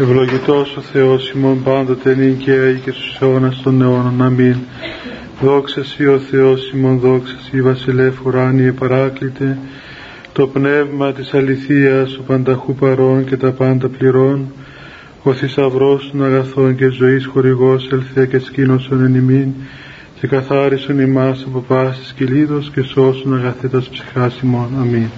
Ευλογητός ο Θεός ημών πάντοτε νυν και αεί και στους αιώνας των αιώνων. Αμήν. Δόξα Σοι ο Θεός ημών, δόξα Σοι βασιλεύ ουράνιε παράκλητε, το πνεύμα της αληθείας, ο πανταχού παρών και τα πάντα πληρών, ο θησαυρός των αγαθών και ζωής χορηγός ελθέ και σκήνωσον εν ημίν, και καθάρισον ημάς από πάσης κυλίδος και σώσον αγαθέτας ψυχάς ημών. Αμήν.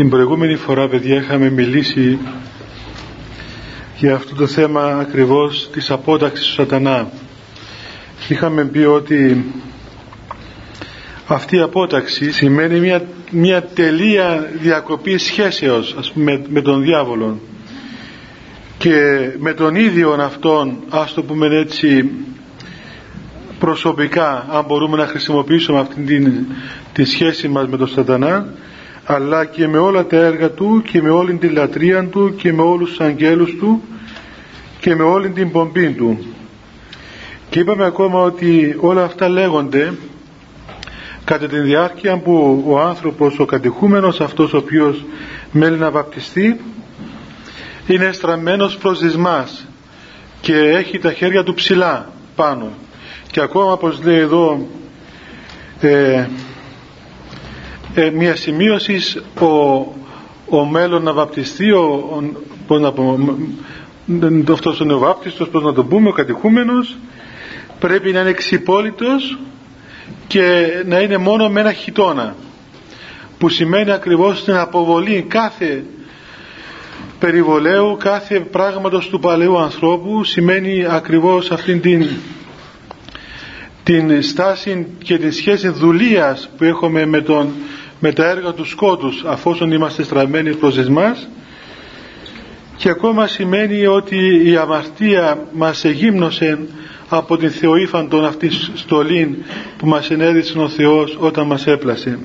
Την προηγούμενη φορά, παιδιά, είχαμε μιλήσει για αυτό το θέμα ακριβώς της απόταξης του σατανά. Είχαμε πει ότι αυτή η απόταξη σημαίνει μια, μια τελεία διακοπή σχέσεως ας πούμε, με, τον διάβολο και με τον ίδιο αυτόν ας το πούμε έτσι προσωπικά αν μπορούμε να χρησιμοποιήσουμε αυτή την, τη σχέση μας με τον σατανά αλλά και με όλα τα έργα του και με όλη την λατρεία του και με όλους τους αγγέλους του και με όλη την πομπή του. Και είπαμε ακόμα ότι όλα αυτά λέγονται κατά τη διάρκεια που ο άνθρωπος, ο κατηχούμενος αυτός ο οποίος μέλει να βαπτιστεί είναι στραμμένος προς δυσμάς και έχει τα χέρια του ψηλά πάνω. Και ακόμα όπως λέει εδώ ε, ε, μια σημείωσης ο, ο μέλλον να βαπτιστεί ο, ο, πώς να πω, αυτός ο νεοβάπτιστος πώς να το πούμε ο κατηχούμενος πρέπει να είναι εξυπόλυτος και να είναι μόνο με ένα χιτόνα που σημαίνει ακριβώς την αποβολή κάθε περιβολέου κάθε πράγματος του παλαιού ανθρώπου σημαίνει ακριβώς αυτήν την την στάση και τη σχέση δουλείας που έχουμε με τον με τα έργα του σκότους αφόσον είμαστε στραμμένοι προς εσμάς και ακόμα σημαίνει ότι η αμαρτία μας εγύμνωσε από την Θεοήφαντον αυτής στολή που μας ενέδειξε ο Θεός όταν μας έπλασε.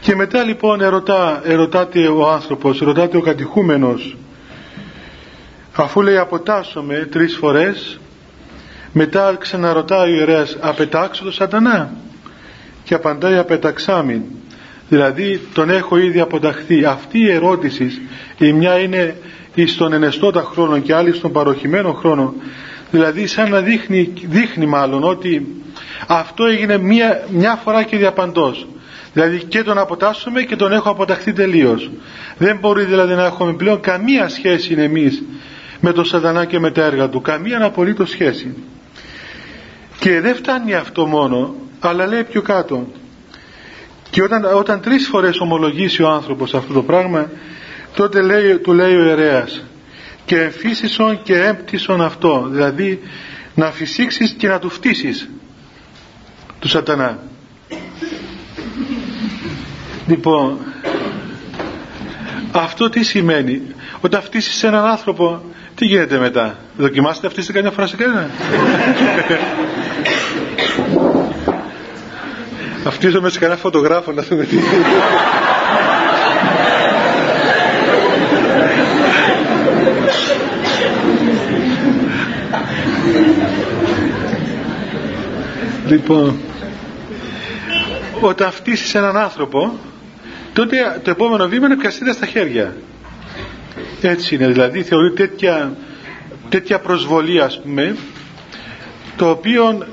Και μετά λοιπόν ερωτά, ερωτάται ο άνθρωπος, ερωτάται ο κατηχούμενος αφού λέει αποτάσσομαι τρεις φορές μετά ξαναρωτάει ο ιερέας απετάξω το σατανά και απαντάει απεταξάμιν. Δηλαδή τον έχω ήδη αποταχθεί. Αυτή η ερώτηση η μια είναι στον ενεστώτα χρόνο και άλλη στον παροχημένο χρόνο δηλαδή σαν να δείχνει, δείχνει μάλλον ότι αυτό έγινε μια, μια φορά και διαπαντός. Δηλαδή και τον αποτάσσουμε και τον έχω αποταχθεί τελείως. δεν μπορεί δηλαδή να έχουμε πλέον καμία σχέση εμείς με τον σατανά και με τα έργα του. Καμία απολύτως σχέση. Και δεν φτάνει αυτό μόνο αλλά λέει πιο κάτω. Και όταν, όταν τρεις φορές ομολογήσει ο άνθρωπος αυτό το πράγμα τότε λέει, του λέει ο ιερέας και εμφύσισον και έμπτυσον αυτό δηλαδή να φυσήξεις και να του φτύσεις του σατανά λοιπόν αυτό τι σημαίνει. Όταν φτύσεις έναν άνθρωπο τι γίνεται μετά. Δοκιμάστε αυτή καμιά φορά σε κανένα Αυτίζομαι σε κανένα φωτογράφο να δούμε τι Λοιπόν, όταν φτύσεις έναν άνθρωπο, τότε το επόμενο βήμα είναι πιαστείτε στα χέρια. Έτσι είναι, δηλαδή θεωρεί τέτοια, τέτοια προσβολή ας πούμε, το οποίο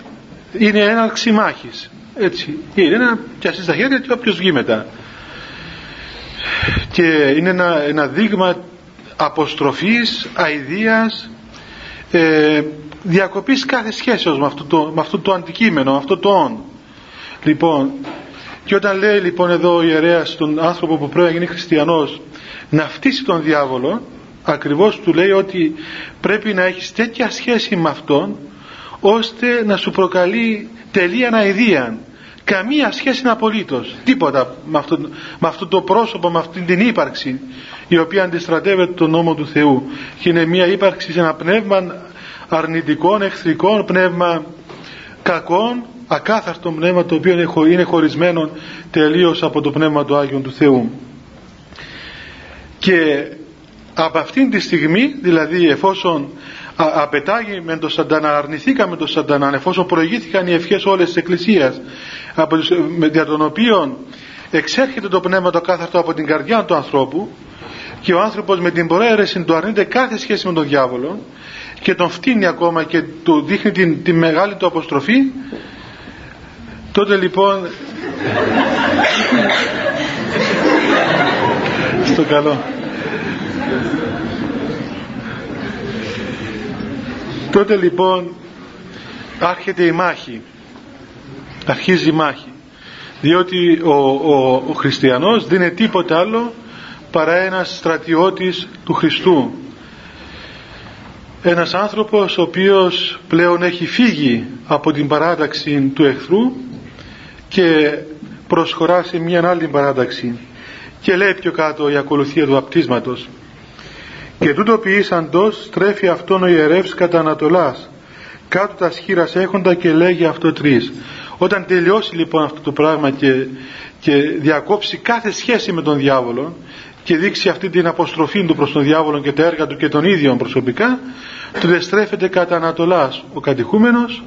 είναι έναρξη μάχης. Έτσι. Είναι ένα πιαστεί στα χέρια και όποιος βγει μετά. Και είναι ένα, ένα δείγμα αποστροφής, αηδίας, ε, διακοπής κάθε σχέσεως με αυτό το, με αυτό το αντικείμενο, με αυτό το «ον». Λοιπόν, και όταν λέει λοιπόν εδώ ο ιερέας στον άνθρωπο που πρέπει να γίνει χριστιανός να φτύσει τον διάβολο, ακριβώς του λέει ότι πρέπει να έχεις τέτοια σχέση με αυτόν ώστε να σου προκαλεί τελείαν αηδία καμία σχέση είναι απολύτως. Τίποτα. Με αυτό, με αυτό το πρόσωπο με αυτή την ύπαρξη η οποία αντιστρατεύεται τον νόμο του Θεού. Και είναι μια ύπαρξη σε ένα πνεύμα αρνητικών, εχθρικών πνεύμα κακών ακάθαρτο πνεύμα το οποίο είναι χωρισμένο τελείως από το πνεύμα του Άγιον του Θεού. Και από αυτήν τη στιγμή δηλαδή εφόσον απετάγει με τον σαντανά, αρνηθήκαμε τον σαντανά, εφόσον προηγήθηκαν οι ευχές όλες της Εκκλησίας, από τους, με, δια των οποίων εξέρχεται το πνεύμα το κάθαρτο από την καρδιά του ανθρώπου και ο άνθρωπος με την προαίρεση του αρνείται κάθε σχέση με τον διάβολο και τον φτύνει ακόμα και του δείχνει την, τη μεγάλη του αποστροφή. Τότε λοιπόν στο καλό τότε λοιπόν άρχεται η μάχη. Αρχίζει η μάχη. Διότι ο, ο, ο χριστιανός δεν είναι τίποτα άλλο παρά ένας στρατιώτης του Χριστού. Ένας άνθρωπος ο οποίος πλέον έχει φύγει από την παράταξη του εχθρού και προσχωρά σε μια άλλη παράταξη. Και λέει πιο κάτω η ακολουθία του βαπτίσματος και τούτο ποιήσαντος στρέφει αυτόν ο ιερεύς κατά Ανατολάς. Κάτω τα σχήρας έχοντα και λέγει αυτό τρεις. Όταν τελειώσει λοιπόν αυτό το πράγμα και, και διακόψει κάθε σχέση με τον διάβολο και δείξει αυτή την αποστροφή του προς τον διάβολο και τα έργα του και τον ίδιο προσωπικά τότε στρέφεται κατά Ανατολάς ο κατηχούμενος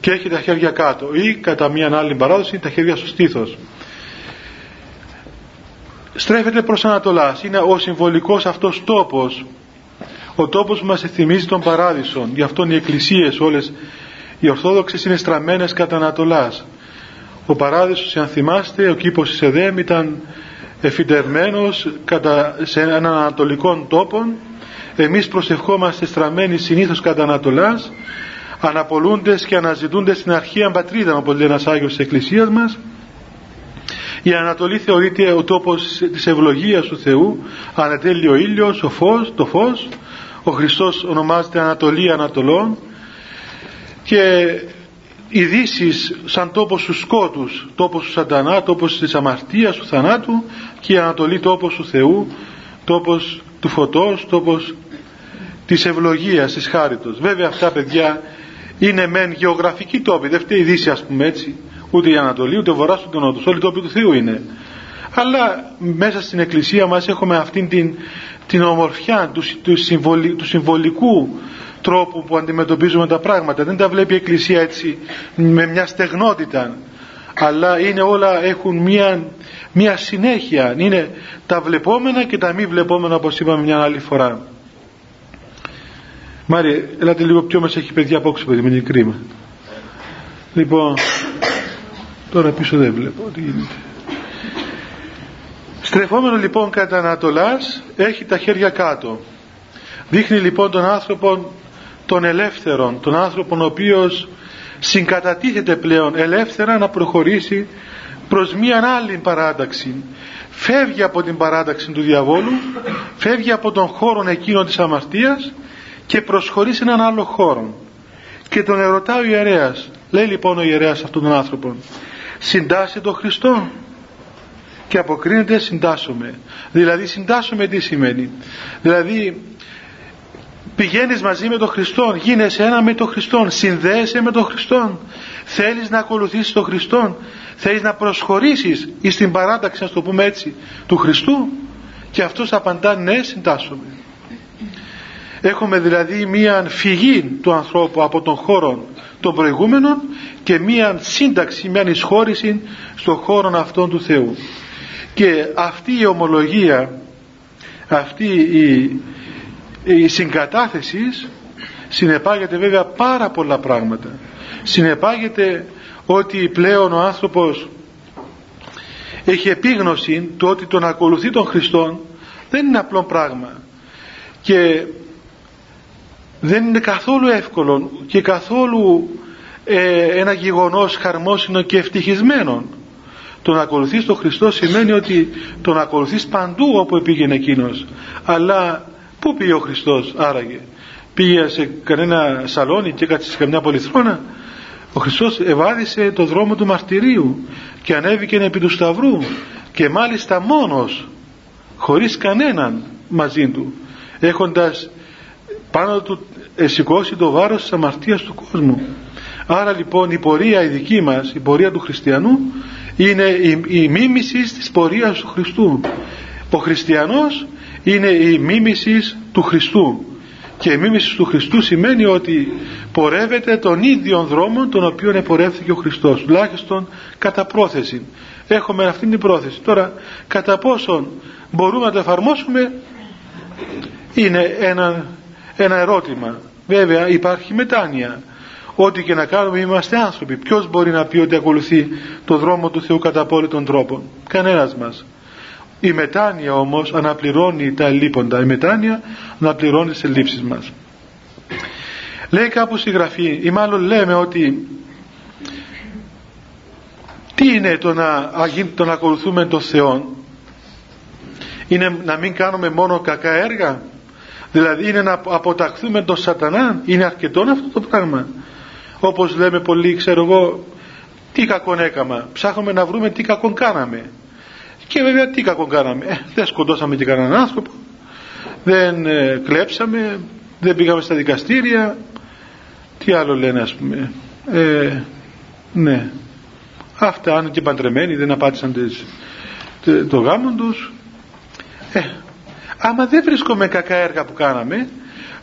και έχει τα χέρια κάτω ή κατά μια άλλη παράδοση τα χέρια στο στήθος στρέφεται προς Ανατολάς. Είναι ο συμβολικός αυτός τόπος. Ο τόπος που μας θυμίζει τον παράδεισο. Γι' αυτόν οι εκκλησίες όλες οι Ορθόδοξες είναι στραμμένες κατά Ανατολάς. Ο παράδεισος αν θυμάστε ο κήπος της Εδέμ ήταν εφητερμένος κατά, σε έναν ανατολικό τόπο εμείς προσευχόμαστε στραμμένοι συνήθως κατά Ανατολάς. Αναπολούντες και αναζητούνται στην αρχαία πατρίδα όπως λέει ένας Άγιος της Εκκλησίας μας η Ανατολή θεωρείται ο τόπος της ευλογίας του Θεού. Ανατέλει ο ήλιος, ο φως, το φως. Ο Χριστός ονομάζεται Ανατολή Ανατολών. Και οι δύσεις σαν τόπος του σκότους τόπος του σαντανά, τόπος της αμαρτίας του θανάτου. Και η Ανατολή τόπος του Θεού τόπος του φωτός τόπος της ευλογίας, της χάριτος. Βέβαια αυτά παιδιά είναι μεν γεωγραφική τόποι. Δεν φταίει η Δύση ας πούμε έτσι ούτε η Ανατολή ούτε ο Βορράς ούτε ο Νότος όλοι τόποι του Θεού είναι. Αλλά μέσα στην Εκκλησία μας έχουμε αυτήν την, την ομορφιά του, του, του συμβολικού τρόπου που αντιμετωπίζουμε τα πράγματα. Δεν τα βλέπει η Εκκλησία έτσι με μια στεγνότητα αλλά είναι όλα έχουν μια, μια συνέχεια. Είναι τα βλεπόμενα και τα μη βλεπόμενα όπως είπαμε μια άλλη φορά. Μάρια, ελάτε λίγο πιο μας έχει παιδιά απόξω παιδί, με είναι κρίμα. Λοιπόν, τώρα πίσω δεν βλέπω τι γίνεται. Στρεφόμενο λοιπόν κατά Ανατολάς έχει τα χέρια κάτω. Δείχνει λοιπόν τον άνθρωπο τον ελεύθερον, τον άνθρωπο ο οποίος συγκατατίθεται πλέον ελεύθερα να προχωρήσει προς μία άλλη παράταξη. Φεύγει από την παράταξη του διαβόλου, φεύγει από τον χώρο εκείνο της αμαρτίας και προσχωρεί σε έναν άλλο χώρο και τον ερωτά ο ιερέας λέει λοιπόν ο ιερέας αυτόν τον άνθρωπο συντάσσει τον Χριστό. Και αποκρίνεται συντάσσομαι. Δηλαδή συντάσσομαι τι σημαίνει. Δηλαδή πηγαίνεις μαζί με τον Χριστό γίνεσαι ένα με τον Χριστό συνδέεσαι με τον Χριστό θέλεις να ακολουθήσεις τον Χριστό θέλεις να προσχωρήσεις εις την παράταξη να το πούμε έτσι του Χριστού. Και αυτός απαντά ναι συντάσσομαι Έχουμε δηλαδή μία φυγή του ανθρώπου από τον χώρο των προηγούμενων και μία σύνταξη, μία εισχώρηση στον χώρο αυτόν του Θεού. Και αυτή η ομολογία, αυτή η, η συγκατάθεση συνεπάγεται βέβαια πάρα πολλά πράγματα. Συνεπάγεται ότι πλέον ο άνθρωπος έχει επίγνωση του ότι τον ακολουθεί τον Χριστό δεν είναι απλό πράγμα. Και δεν είναι καθόλου εύκολο και καθόλου ε, ένα γεγονός χαρμόσυνο και ευτυχισμένο το να ακολουθείς τον Χριστό σημαίνει ότι τον ακολουθείς παντού όπου πήγαινε εκείνος. αλλά πού πήγε ο Χριστός άραγε; Πήγε σε κανένα σαλόνι και έκατσε σε καμιά πολυθρόνα; Ο Χριστός ευάδισε το δρόμο του μαρτυρίου και ανέβηκε επί του Σταυρού και μάλιστα μόνος χωρίς κανέναν μαζί του έχοντας πάνω του σηκώσει το βάρος της αμαρτίας του κόσμου. Άρα λοιπόν η πορεία η δική μας η πορεία του χριστιανού είναι η, η μίμησης της πορείας του Χριστού. Ο χριστιανός είναι η μίμησης του Χριστού. Και η μίμηση του Χριστού σημαίνει ότι πορεύεται τον ίδιο δρόμο τον οποίο επορεύθηκε ο Χριστός τουλάχιστον κατά πρόθεση. Έχουμε αυτή την πρόθεση. Τώρα κατά πόσον μπορούμε να το εφαρμόσουμε είναι ένα, ένα ερώτημα. Βέβαια υπάρχει μετάνοια. Ό,τι και να κάνουμε είμαστε άνθρωποι. Ποιος μπορεί να πει ότι ακολουθεί το δρόμο του Θεού κατά απόλυτον τρόπο κανένας μας. Η μετάνοια όμως αναπληρώνει τα ελλείποντα η μετάνοια αναπληρώνει τις ελλείψεις μας. Λέει κάπου στη γραφή ή μάλλον λέμε ότι τι είναι το να, το να ακολουθούμε τον Θεό είναι να μην κάνουμε μόνο κακά έργα; Δηλαδή είναι να αποταχθούμε τον σατανά. Είναι αρκετό αυτό το πράγμα. Όπως λέμε πολλοί ξέρω εγώ τι κακόν έκαμα. Ψάχνουμε να βρούμε τι κακόν κάναμε. Και βέβαια τι κακόν κάναμε. Ε, δεν σκοτώσαμε και κανέναν άνθρωπο. Δεν ε, κλέψαμε. Δεν πήγαμε στα δικαστήρια. Τι άλλο λένε ας πούμε. Ε, ναι. Αυτά αν και παντρεμένοι δεν απάτησαν τις, το γάμο τους. Ε, άμα δεν βρίσκουμε κακά έργα που κάναμε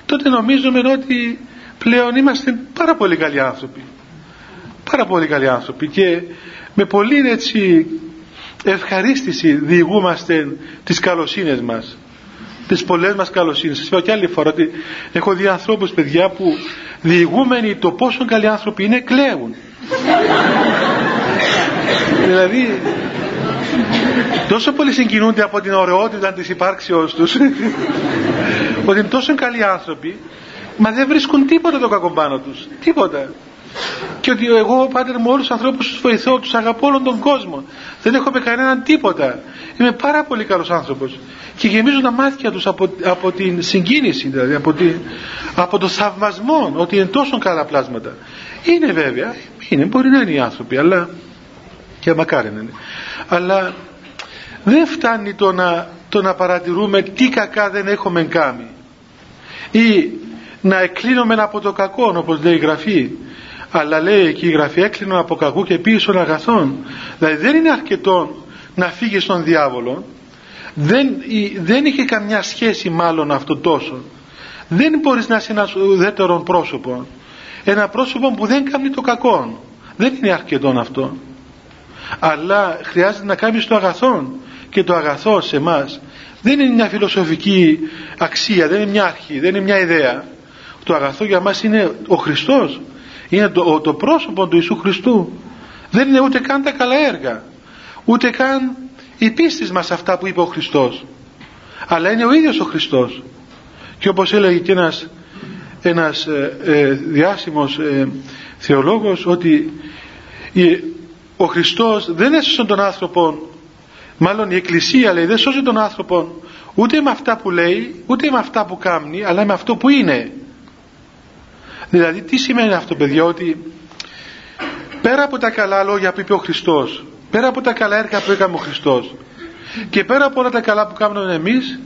τότε νομίζουμε ότι πλέον είμαστε πάρα πολύ καλοί άνθρωποι. Πάρα πολύ καλοί άνθρωποι. Και με πολύ έτσι ευχαρίστηση διηγούμαστε τις καλοσύνες μας. Τις πολλές μας καλοσύνες. Σας είπα και άλλη φορά ότι έχω δει ανθρώπους παιδιά που διηγούμενοι το πόσο καλοί άνθρωποι είναι κλαίουν. Δηλαδή τόσο πολύ συγκινούνται από την ωραιότητα της υπάρξεως τους ότι είναι τόσο καλοί άνθρωποι μα δεν βρίσκουν τίποτα το κακό πάνω τους τίποτα. Και ότι εγώ πάτερ μου όλους τους ανθρώπους τους βοηθώ τους αγαπώ όλον τον κόσμο. Δεν έχω με κανέναν τίποτα. Είμαι πάρα πολύ καλός άνθρωπος. Και γεμίζουν τα μάτια τους από, από την συγκίνηση δηλαδή από, την, από το θαυμασμό ότι είναι τόσο καλά πλάσματα. Είναι βέβαια είναι, μπορεί να είναι οι άνθρωποι αλλά και μακάρι να είναι. Αλλά δεν φτάνει το να, το να παρατηρούμε τι κακά δεν έχουμε κάνει. Ή να εκκλίνουμε από το κακό όπως λέει η Γραφή. Αλλά λέει εκεί η Γραφή έκλεινε από κακού και πίσω αγαθών δηλαδή δεν είναι αρκετό να φύγει στον διάβολο. Δεν, δεν είχε καμιά σχέση μάλλον αυτό τόσο. Δεν μπορείς να είσαι ένας ουδέτερο πρόσωπο ένα πρόσωπο που δεν κάνει το κακό δεν είναι αρκετό αυτό. Αλλά χρειάζεται να κάνεις το αγαθό και το αγαθό σε εμά δεν είναι μια φιλοσοφική αξία δεν είναι μια αρχή, δεν είναι μια ιδέα. Το αγαθό για μας είναι ο Χριστός. Είναι το, το πρόσωπο του Ιησού Χριστού. Δεν είναι ούτε καν τα καλά έργα ούτε καν η πίστη μας αυτά που είπε ο Χριστός. Αλλά είναι ο ίδιος ο Χριστός. Και όπως έλεγε και ένας, ένας ε, ε διάσημος ε, θεολόγος ότι ο Χριστός δεν έσωσε τον άνθρωπο μάλλον η Εκκλησία λέει δεν σώζει τον άνθρωπο ούτε με αυτά που λέει ούτε με αυτά που κάνει αλλά με αυτό που είναι. Δηλαδή τι σημαίνει αυτό παιδιά ότι πέρα από τα καλά λόγια που είπε ο Χριστός πέρα από τα καλά έργα που έκανε ο Χριστός και πέρα από όλα τα καλά που κάνουμε εμείς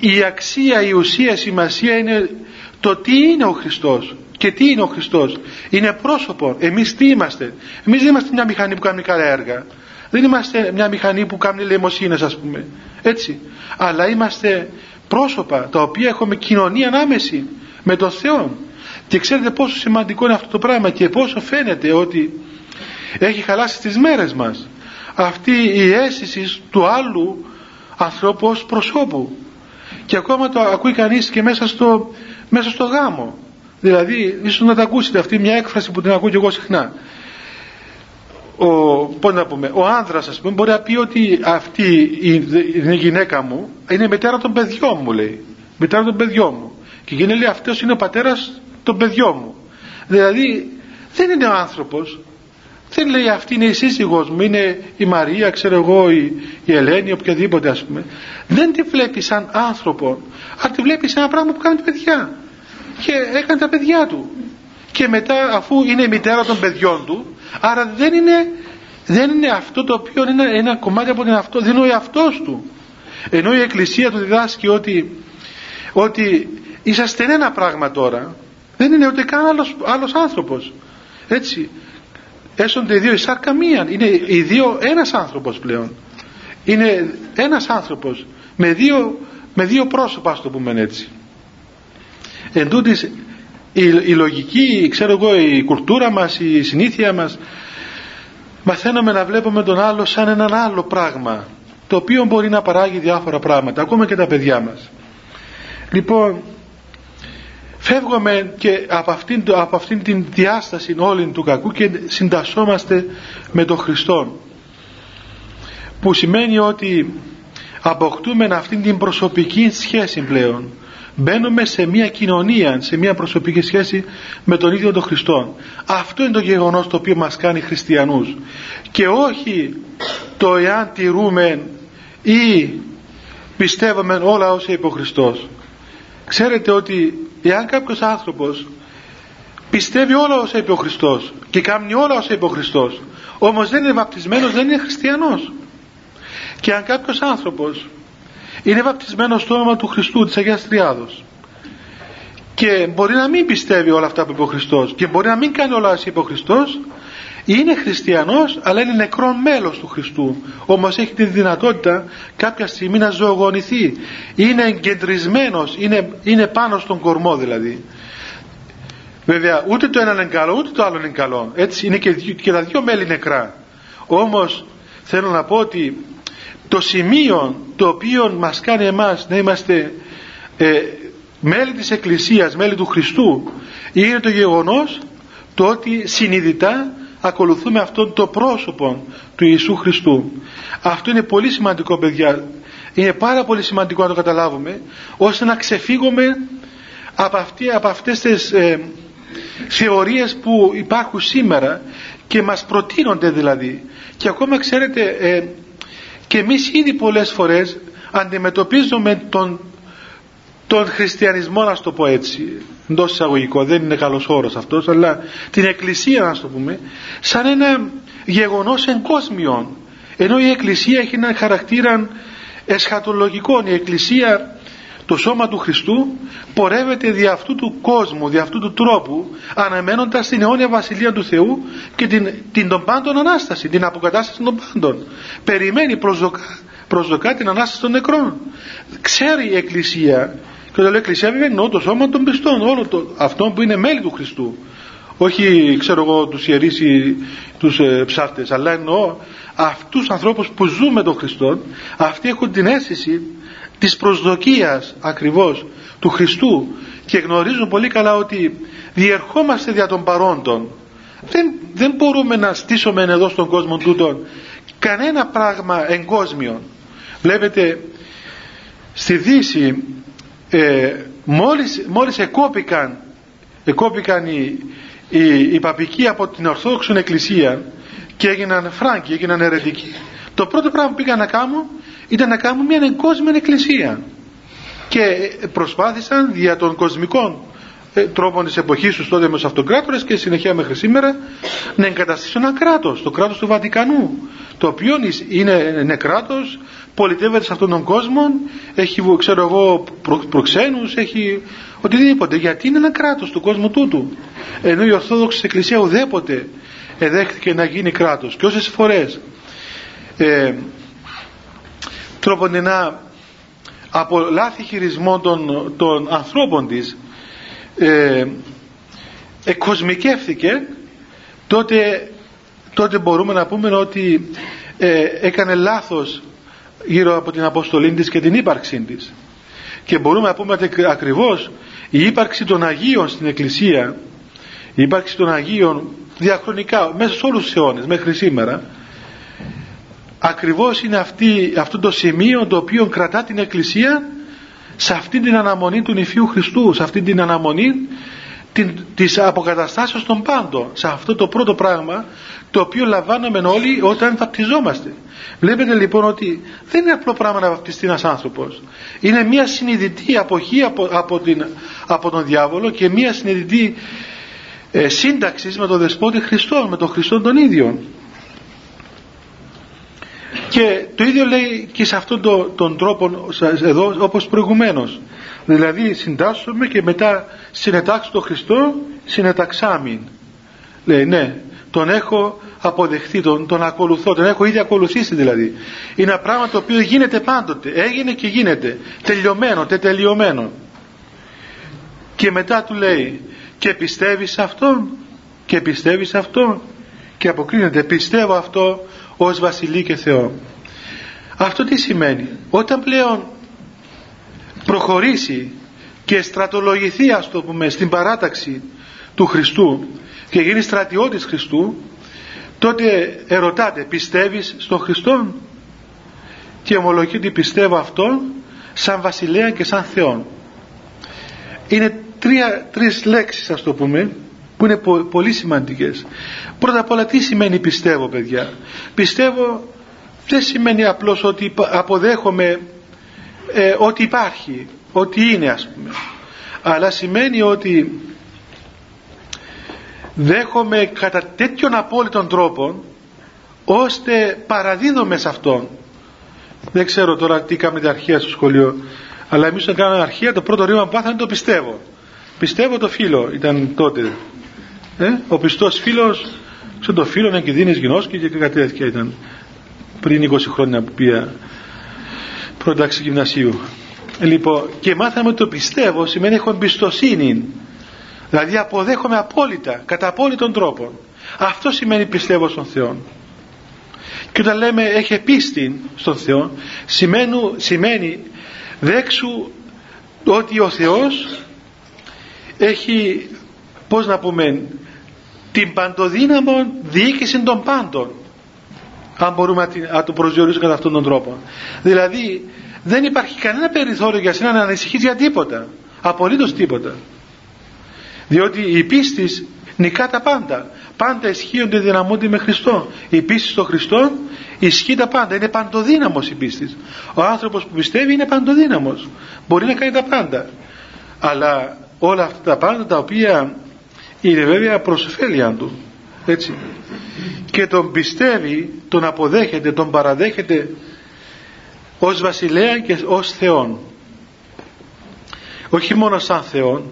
η αξία, η ουσία, η σημασία είναι το τι είναι ο Χριστός και τι είναι ο Χριστός. Είναι πρόσωπο, εμείς τι είμαστε; Εμείς δεν είμαστε μια μηχανή που κάνει καλά έργα δεν είμαστε μια μηχανή που κάνει λαιμοσύνες ας πούμε. Έτσι. Αλλά είμαστε πρόσωπα τα οποία έχουμε κοινωνία ανάμεση με τον Θεό. Και ξέρετε πόσο σημαντικό είναι αυτό το πράγμα και πόσο φαίνεται ότι έχει χαλάσει τις μέρες μας αυτή η αίσθηση του άλλου ανθρώπου ως προσώπου. Και ακόμα το ακούει κανείς και μέσα στο, μέσα στο γάμο. Δηλαδή ίσως να τα ακούσετε αυτή μια έκφραση που την ακούω και εγώ συχνά ο, πώς να πούμε, ο άνδρας ας πούμε μπορεί να πει ότι αυτή η, γυναίκα μου είναι η μητέρα των παιδιών μου λέει. Μητέρα των παιδιών μου. Και γίνεται λέει αυτός είναι ο πατέρας των παιδιών μου. Δηλαδή δεν είναι ο άνθρωπος. Δεν λέει αυτή είναι η σύζυγός μου είναι η Μαρία ξέρω εγώ η, η Ελένη οποιαδήποτε ας πούμε. Δεν τη βλέπει σαν άνθρωπο αλλά τη βλέπει σαν ένα πράγμα που κάνει παιδιά. Και έκανε τα παιδιά του. Και μετά αφού είναι η μητέρα των παιδιών του άρα δεν είναι, δεν είναι αυτό το οποίο είναι ένα κομμάτι από την αυτό δεν είναι ο εαυτός του. Ενώ η Εκκλησία του διδάσκει ότι, ότι είσαστε ένα πράγμα τώρα δεν είναι ούτε καν άλλος, άλλος άνθρωπος. Έτσι έσονται οι δύο η σάρκα μία είναι οι δύο ένας άνθρωπος πλέον. Είναι ένας άνθρωπος με δύο, με δύο πρόσωπα ας το πούμε έτσι. Εν τούτης, η, η λογική, ξέρω εγώ, η κουλτούρα μας, η συνήθεια μας, μαθαίνουμε να βλέπουμε τον άλλο σαν έναν άλλο πράγμα, το οποίο μπορεί να παράγει διάφορα πράγματα, ακόμα και τα παιδιά μας. Λοιπόν, φεύγουμε και από αυτήν, από αυτήν την διάσταση όλη του κακού και συντασσόμαστε με τον Χριστό που σημαίνει ότι αποκτούμε αυτήν την προσωπική σχέση πλέον μπαίνουμε σε μια κοινωνία σε μια προσωπική σχέση με τον ίδιο τον Χριστό. Αυτό είναι το γεγονός το οποίο μας κάνει χριστιανούς. Και όχι το εάν τηρούμε ή πιστεύουμε όλα όσα είπε ο Χριστός. Ξέρετε ότι εάν κάποιος άνθρωπος πιστεύει όλα όσα είπε ο Χριστός και κάνει όλα όσα είπε ο Χριστός όμως δεν είναι βαπτισμένος δεν είναι χριστιανός. Και αν κάποιος άνθρωπος είναι βαπτισμένος στο όνομα του Χριστού της Αγίας Τριάδος. Και μπορεί να μην πιστεύει όλα αυτά που είπε ο Χριστός και μπορεί να μην κάνει όλα όσα είπε ο Χριστός. Είναι χριστιανός αλλά είναι νεκρό μέλος του Χριστού. Όμως έχει τη δυνατότητα κάποια στιγμή να ζωογονηθεί. Είναι εγκεντρισμένος είναι, είναι πάνω στον κορμό δηλαδή. Βέβαια ούτε το ένα είναι καλό ούτε το άλλο είναι καλό. Έτσι είναι και, και τα δύο μέλη νεκρά. Όμως θέλω να πω ότι το σημείο το οποίο μας κάνει εμάς να είμαστε ε, μέλη της Εκκλησίας, μέλη του Χριστού είναι το γεγονός το ότι συνειδητά ακολουθούμε αυτόν το πρόσωπο του Ιησού Χριστού. Αυτό είναι πολύ σημαντικό παιδιά. Είναι πάρα πολύ σημαντικό να το καταλάβουμε ώστε να ξεφύγουμε από, αυτή, από αυτές τις ε, θεωρίες που υπάρχουν σήμερα και μας προτείνονται δηλαδή. Και ακόμα ξέρετε ε, και εμείς ήδη πολλές φορές αντιμετωπίζουμε τον, τον χριστιανισμό να το πω έτσι εντός εισαγωγικό δεν είναι καλός όρος αυτός αλλά την εκκλησία να το πούμε σαν ένα γεγονός εγκόσμιον. Ενώ η εκκλησία έχει ένα χαρακτήρα εσχατολογικό η εκκλησία το σώμα του Χριστού πορεύεται δι' αυτού του κόσμου, δι' αυτού του τρόπου αναμένοντας την αιώνια βασιλεία του Θεού και την, την των πάντων Ανάσταση, την αποκατάσταση των πάντων. Περιμένει, προσδοκά, προσδοκά την Ανάσταση των νεκρών. Ξέρει η Εκκλησία, και όταν λέω Εκκλησία βέβαια εννοώ το σώμα των πιστών, όλο το, αυτό που είναι μέλη του Χριστού. Όχι ξέρω εγώ τους ιερείς ή τους ε, ψάρτες, αλλά εννοώ αυτούς τους ανθρώπους που ζουν με τον Χριστό, αυτοί έχουν την αίσθηση της προσδοκίας ακριβώς του Χριστού και γνωρίζουν πολύ καλά ότι διερχόμαστε δια των παρόντων. Δεν, δεν μπορούμε να στήσουμε εδώ στον κόσμο τούτον κανένα πράγμα εγκόσμιο. Βλέπετε στη Δύση ε, μόλις, μόλις εκόπηκαν εκόπηκαν οι, οι, οι παπικοί από την Ορθόδοξη Εκκλησία και έγιναν φράγκοι, έγιναν αιρετικοί το πρώτο πράγμα που πήγαν να κάνουν ήταν να κάνουν μια εγκόσμια εκκλησία. Και προσπάθησαν δια των κοσμικών ε, τρόπων της εποχής τους τότε με τους αυτοκράτορες και συνεχεία μέχρι σήμερα να εγκαταστήσουν ένα κράτος, το κράτος του Βατικανού το οποίο είναι, είναι κράτος πολιτεύεται σε αυτόν τον κόσμο έχει ξέρω εγώ προ, προξένους έχει οτιδήποτε. Γιατί είναι ένα κράτος του κόσμου τούτου. Ενώ η Ορθόδοξη Εκκλησία ουδέποτε εδέχθηκε να γίνει κράτος. Και όσες φορές ε, τροποντινά από λάθη χειρισμό των, των ανθρώπων της ε, εκκοσμικεύθηκε τότε, τότε μπορούμε να πούμε ότι ε, έκανε λάθος γύρω από την αποστολή της και την ύπαρξή της. Και μπορούμε να πούμε ότι ακριβώς η ύπαρξη των Αγίων στην Εκκλησία η ύπαρξη των Αγίων διαχρονικά μέσα σε όλους τους αιώνες μέχρι σήμερα ακριβώς είναι αυτή, αυτό το σημείο το οποίο κρατά την Εκκλησία σε αυτή την αναμονή του νηφίου Χριστού, σε αυτή την αναμονή την, της αποκαταστάσεως των πάντων, σε αυτό το πρώτο πράγμα το οποίο λαμβάνουμε όλοι όταν βαπτιζόμαστε. Βλέπετε λοιπόν ότι δεν είναι απλό πράγμα να βαπτιστεί ένας άνθρωπος. Είναι μια συνειδητή αποχή από, από, την, από τον διάβολο και μια συνειδητή ε, σύνταξης με τον Δεσπότη Χριστό, με τον Χριστό τον ίδιο. Και το ίδιο λέει και σε αυτόν τον, τον τρόπο εδώ όπως προηγουμένως. Δηλαδή συντάσσουμε και μετά συνετάξω τον Χριστό συνεταξάμιν. Λέει ναι, τον έχω αποδεχθεί, τον, τον ακολουθώ, τον έχω ήδη ακολουθήσει δηλαδή. Είναι ένα πράγμα το οποίο γίνεται πάντοτε, έγινε και γίνεται, τελειωμένο, τετελειωμένο. Και και μετά του λέει και πιστεύεις αυτό και πιστεύεις αυτό και αποκρίνεται πιστεύω αυτό ως βασιλεί και Θεό. Αυτό τι σημαίνει; Όταν πλέον προχωρήσει και στρατολογηθεί ας το πούμε στην παράταξη του Χριστού και γίνει στρατιώτης Χριστού τότε ερωτάτε πιστεύεις στον Χριστό και ομολογεί ότι πιστεύω αυτόν σαν βασιλέα και σαν Θεόν. Είναι τρία, τρεις λέξεις ας το πούμε που είναι πολύ σημαντικές. Πρώτα απ' όλα τι σημαίνει πιστεύω παιδιά; Πιστεύω δεν σημαίνει απλώς ότι αποδέχομαι ε, ότι υπάρχει ότι είναι ας πούμε. Αλλά σημαίνει ότι δέχομαι κατά τέτοιον απόλυτον τρόπο ώστε παραδίδομαι σε αυτόν. Δεν ξέρω τώρα τι κάνουμε την αρχαία στο σχολείο αλλά εμείς όταν κάναμε αρχαία το πρώτο ρήμα που πάθαμε το πιστεύω. Πιστεύω το φίλο ήταν τότε ε; ο πιστός φίλος ξέρω το φίλο να και δίνεις γινώσκη και κάτι τέτοια ήταν πριν 20 χρόνια που πήγα πρόταξη γυμνασίου. Λοιπόν και μάθαμε ότι το πιστεύω σημαίνει έχω εμπιστοσύνη. Δηλαδή αποδέχομαι απόλυτα κατά απόλυτον τρόπο. Αυτό σημαίνει πιστεύω στον Θεό. Και όταν λέμε έχει πίστη στον Θεό σημαίνει, σημαίνει δέξου ότι ο Θεός έχει πώς να πούμε την παντοδύναμο διοίκηση των πάντων αν μπορούμε να το προσδιορίσουμε κατά αυτόν τον τρόπο. Δηλαδή δεν υπάρχει κανένα περιθώριο για σένα να ανησυχείς για τίποτα απολύτως τίποτα. Διότι η πίστης νικά τα πάντα. Πάντα ισχύονται δυναμούνται με Χριστό. Η πίστης στο Χριστό ισχύει τα πάντα. Είναι παντοδύναμος η πίστης. Ο άνθρωπος που πιστεύει είναι παντοδύναμος. Μπορεί να κάνει τα πάντα. Αλλά όλα αυτά τα πάντα τα οποία είναι βέβαια προς ωφέλεια του έτσι. Και τον πιστεύει τον αποδέχεται τον παραδέχεται ως βασιλέα και ως Θεόν. Όχι μόνο σαν Θεόν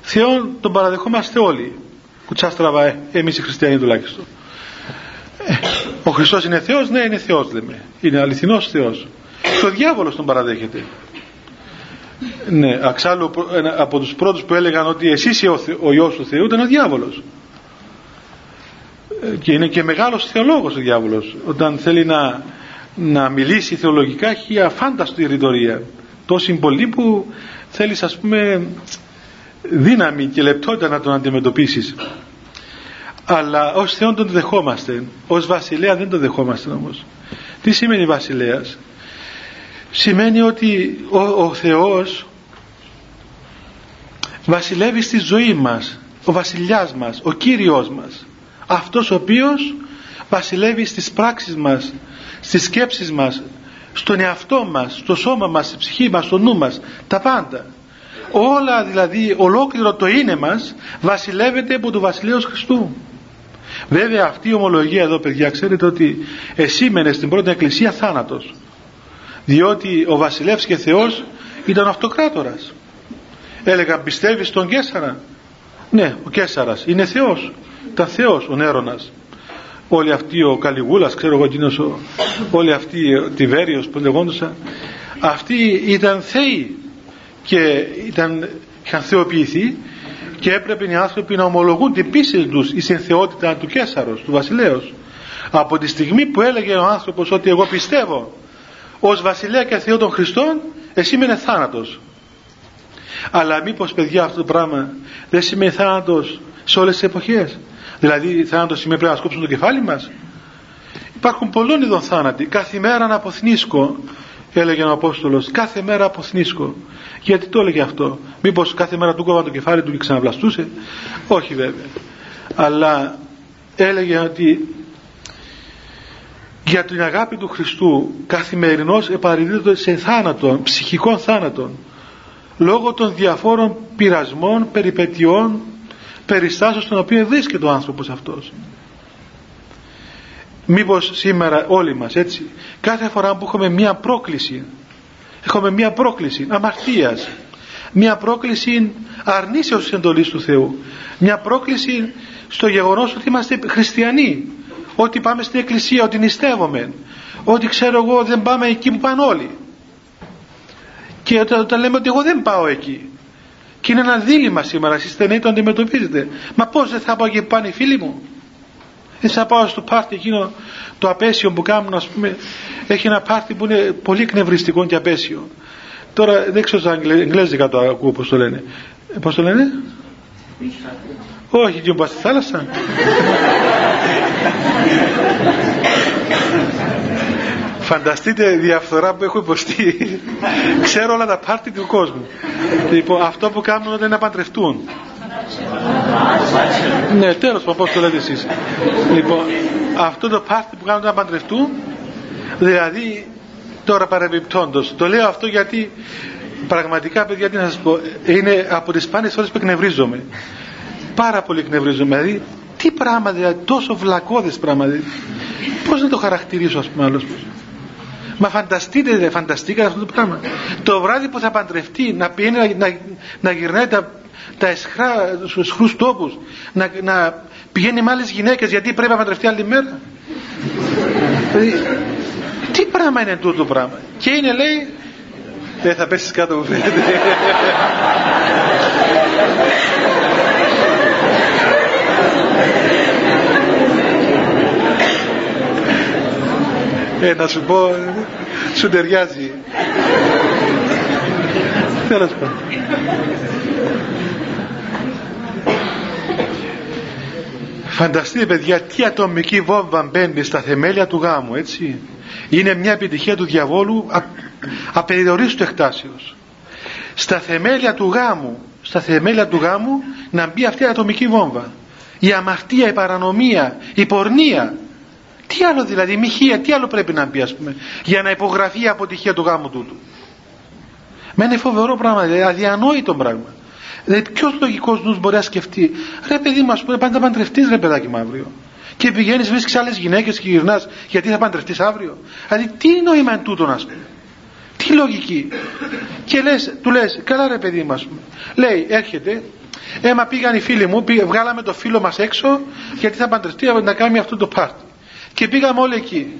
Θεόν τον παραδεχόμαστε όλοι. Κουτσά στραβά ε, εμείς οι χριστιανοί τουλάχιστον. Ε, ο Χριστός είναι Θεός ναι είναι Θεός λέμε. Είναι αληθινός Θεός. Και ο διάβολος τον παραδέχεται ναι, αξάλλου από τους πρώτους που έλεγαν ότι εσύ είσαι ο, ο Υιός του Θεού ήταν ο διάβολος ε, και είναι και μεγάλος θεολόγος ο διάβολος. Όταν θέλει να, να μιλήσει θεολογικά έχει αφάνταστη ρητορία. Τόση πολύ που θέλεις ας πούμε δύναμη και λεπτότητα να τον αντιμετωπίσεις. Αλλά ως Θεόν τον δεχόμαστε. Ως βασιλέα δεν τον δεχόμαστε όμως. Τι σημαίνει βασιλέας; Σημαίνει ότι ο, ο Θεός βασιλεύει στη ζωή μας ο βασιλιάς μας, ο Κύριος μας. Αυτός ο οποίος βασιλεύει στις πράξεις μας στις σκέψεις μας στον εαυτό μας, στο σώμα μας, στη ψυχή μας, στο νου μας. Τα πάντα. Όλα δηλαδή ολόκληρο το είναι μας βασιλεύεται από το βασιλέως Χριστού. Βέβαια αυτή η ομολογία εδώ παιδιά ξέρετε ότι εσήμενε στην πρώτη εκκλησία θάνατος. Διότι ο βασιλεύς και Θεός ήταν αυτοκράτορας έλεγαν πιστεύεις στον Κέσσαρα; Ναι ο Κέσσαρας. Είναι Θεός. Ήταν Θεός ο Νέρονας. Όλοι αυτοί ο Καλιγούλας ξέρω εγώ εκείνος ο, όλοι αυτοί ο Τιβέριος που λεγόντουσαν αυτοί ήταν Θεοί και ήταν, είχαν θεοποιηθεί και έπρεπε οι άνθρωποι να ομολογούν την πίστη τους η συνθεότητα του Κέσσαρος, του βασιλέως. Από τη στιγμή που έλεγε ο άνθρωπος ότι εγώ πιστεύω ως βασιλέα και Θεό των Χριστών εσύ είναι θάνατος αλλά μήπως παιδιά αυτό το πράγμα δεν σημαίνει θάνατος σε όλες τις εποχές; Δηλαδή θάνατος σημαίνει πρέπει να σκόψουμε το κεφάλι μας; Υπάρχουν πολλών ειδών θάνατοι. Κάθε μέρα να αποθνίσκω έλεγε ο Απόστολος κάθε μέρα αποθνίσκω. Γιατί το έλεγε αυτό; Μήπως κάθε μέρα του κόβα το κεφάλι του και ξαναβλαστούσε; Όχι βέβαια. Αλλά έλεγε ότι για την αγάπη του Χριστού καθημερινώς επαρρυδίδεται σε θάνατο, ψυχικών θάνατων λόγω των διαφόρων πειρασμών, περιπετειών περιστάσεων στον οποίο βρίσκεται ο άνθρωπος αυτός. Μήπως σήμερα όλοι μας έτσι κάθε φορά που έχουμε μία πρόκληση έχουμε μία πρόκληση αμαρτίας μία πρόκληση αρνήσεως της εντολής του Θεού μία πρόκληση στο γεγονός ότι είμαστε χριστιανοί ότι πάμε στην εκκλησία, ότι νηστεύομαι ότι ξέρω εγώ δεν πάμε εκεί που πάνε όλοι και όταν λέμε ότι εγώ δεν πάω εκεί και είναι ένα δίλημα σήμερα εσείς στενοί το αντιμετωπίζετε. Μα πως δεν θα πάω και πάνε οι φίλοι μου; Δεν θα πάω στο πάρτι εκείνο το απέσιο που κάνουν ας πούμε. Έχει ένα πάρτι που είναι πολύ εκνευριστικό και απέσιο. Τώρα δεν ξέρω στα εγγλέζικα το ακούω πως το λένε. Πως το λένε; Όχι και πας στη θάλασσα Φανταστείτε διαφθορά που έχω υποστεί. Ξέρω όλα τα πάρτι του κόσμου. Λοιπόν, αυτό που κάνουν όταν είναι να παντρευτούν. ναι, τέλος πάντων, πώς το λέτε εσείς. Λοιπόν, αυτό το πάρτι που κάνουν να παντρευτούν, δηλαδή, τώρα παρεμπιπτόντος, το λέω αυτό γιατί πραγματικά, παιδιά, τι να σας πω, είναι από τις σπάνιες ώρες που εκνευρίζομαι. Πάρα πολύ εκνευρίζομαι. Δηλαδή, τι πράγμα, δηλαδή, τόσο βλακώδες πράγμα. Δηλαδή, πώς να το χαρακτηρίσω, ας πούμε, άλλος Μα φανταστείτε, δεν φανταστήκατε αυτό το πράγμα. Το βράδυ που θα παντρευτεί, να πηγαίνει να, να, να γυρνάει τα, τα εσχρά στους εσχρούς τόπους, να, να πηγαίνει με άλλες γυναίκες γιατί πρέπει να παντρευτεί άλλη μέρα. δηλαδή, τι πράγμα είναι τούτο το πράγμα. Και είναι λέει, δεν θα πέσεις κάτω που φαίνεται. Ε, να σου πω σου ταιριάζει. Τέλος πάντων. Φανταστείτε παιδιά τι ατομική βόμβα μπαίνει στα θεμέλια του γάμου έτσι. Είναι μια επιτυχία του διαβόλου α, απεριορίστου εκτάσεως. Στα θεμέλια του γάμου στα θεμέλια του γάμου να μπει αυτή η ατομική βόμβα. Η αμαρτία, η παρανομία, η πορνεία τι άλλο δηλαδή, η μοιχεία, τι άλλο πρέπει να πει ας πούμε, για να υπογραφεί η αποτυχία του γάμου τούτου. Με είναι φοβερό πράγμα, δηλαδή αδιανόητο πράγμα. Δηλαδή ποιος λογικός νους μπορεί να σκεφτεί, ρε παιδί μου, ας πούμε, πάντα παντρευτείς ρε παιδάκι μου αύριο. Και πηγαίνεις, βρίσκεις άλλες γυναίκες και γυρνάς, γιατί θα παντρευτείς αύριο. Δηλαδή τι νόημα είναι τούτο, ας πούμε. Τι λογική. Και λες, του λες, καλά ρε παιδί μα, λέει, έρχεται, έμα πήγαν οι φίλοι μου, βγάλαμε το φίλο μας έξω, γιατί θα παντρευτεί να κάνει αυτό το πάρτι και πήγαμε όλοι εκεί.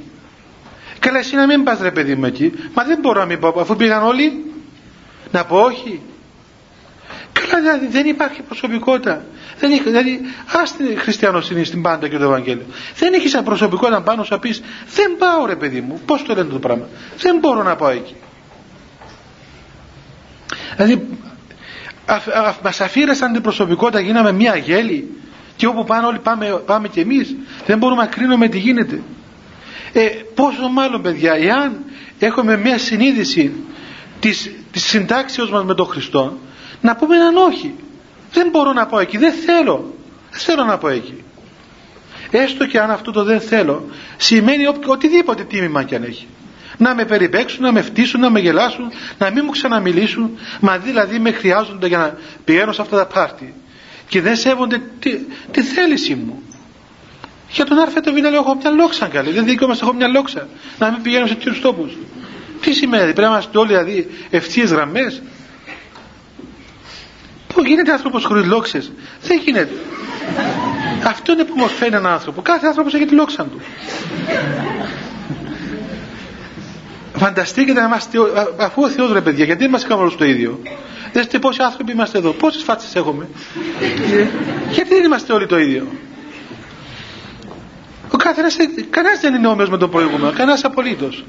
Καλά εσύ να μην πας ρε παιδί μου εκεί. Μα δεν μπορώ να μην πω αφού πήγαν όλοι. Να πω όχι. Καλά δηλαδή δεν υπάρχει προσωπικότητα. Δεν έχει, δηλαδή ας την χριστιανοσύνη στην πάντα και το Ευαγγέλιο. Δεν έχεις σαν προσωπικότητα πάνω σου να πεις δεν πάω ρε παιδί μου. Πώς το λένε το πράγμα. Δεν μπορώ να πάω εκεί. Δηλαδή μας αφήρεσαν την προσωπικότητα γίναμε μια γέλη και όπου πάνε όλοι πάμε, πάμε και εμείς. Δεν μπορούμε να κρίνουμε τι γίνεται. Ε, πόσο μάλλον παιδιά εάν έχουμε μια συνείδηση της, της συντάξεως μας με τον Χριστό να πούμε έναν όχι. Δεν μπορώ να πάω εκεί, δεν θέλω. Δεν θέλω να πάω εκεί. Έστω και αν αυτό το δεν θέλω σημαίνει οτιδήποτε τίμημα κι αν έχει. Να με περιπέξουν, να με φτύσουν, να με γελάσουν, να μην μου ξαναμιλήσουν, μα δηλαδή με χρειάζονται για να πηγαίνω σε αυτά τα πάρτι και δεν σέβονται τη, τη θέληση μου. Για τον άρφετο β' λέω έχω μια λόξα καλή. Δεν δικαιούμαστε έχω μια λόξα. Να μην πηγαίνω σε τέτοιους τόπους. Τι σημαίνει, πρέπει να είμαστε όλοι δηλαδή ευθείε γραμμές. Πού γίνεται άνθρωπος χωρίς λόξες; Δεν γίνεται. Αυτό είναι που μορφαίνει έναν άνθρωπο. Κάθε άνθρωπος έχει τη λόξα του. Φανταστείτε να είμαστε, αφού ο Θεός ρε παιδιά, γιατί δεν μας κάνουμε όλους το ίδιο. Δέστε πόσοι άνθρωποι είμαστε εδώ, πόσες φάτσες έχουμε. γιατί δεν είμαστε όλοι το ίδιο; Ο καθένας, κανένας δεν είναι όμοιος με τον προηγούμενο, κανένας απολύτως.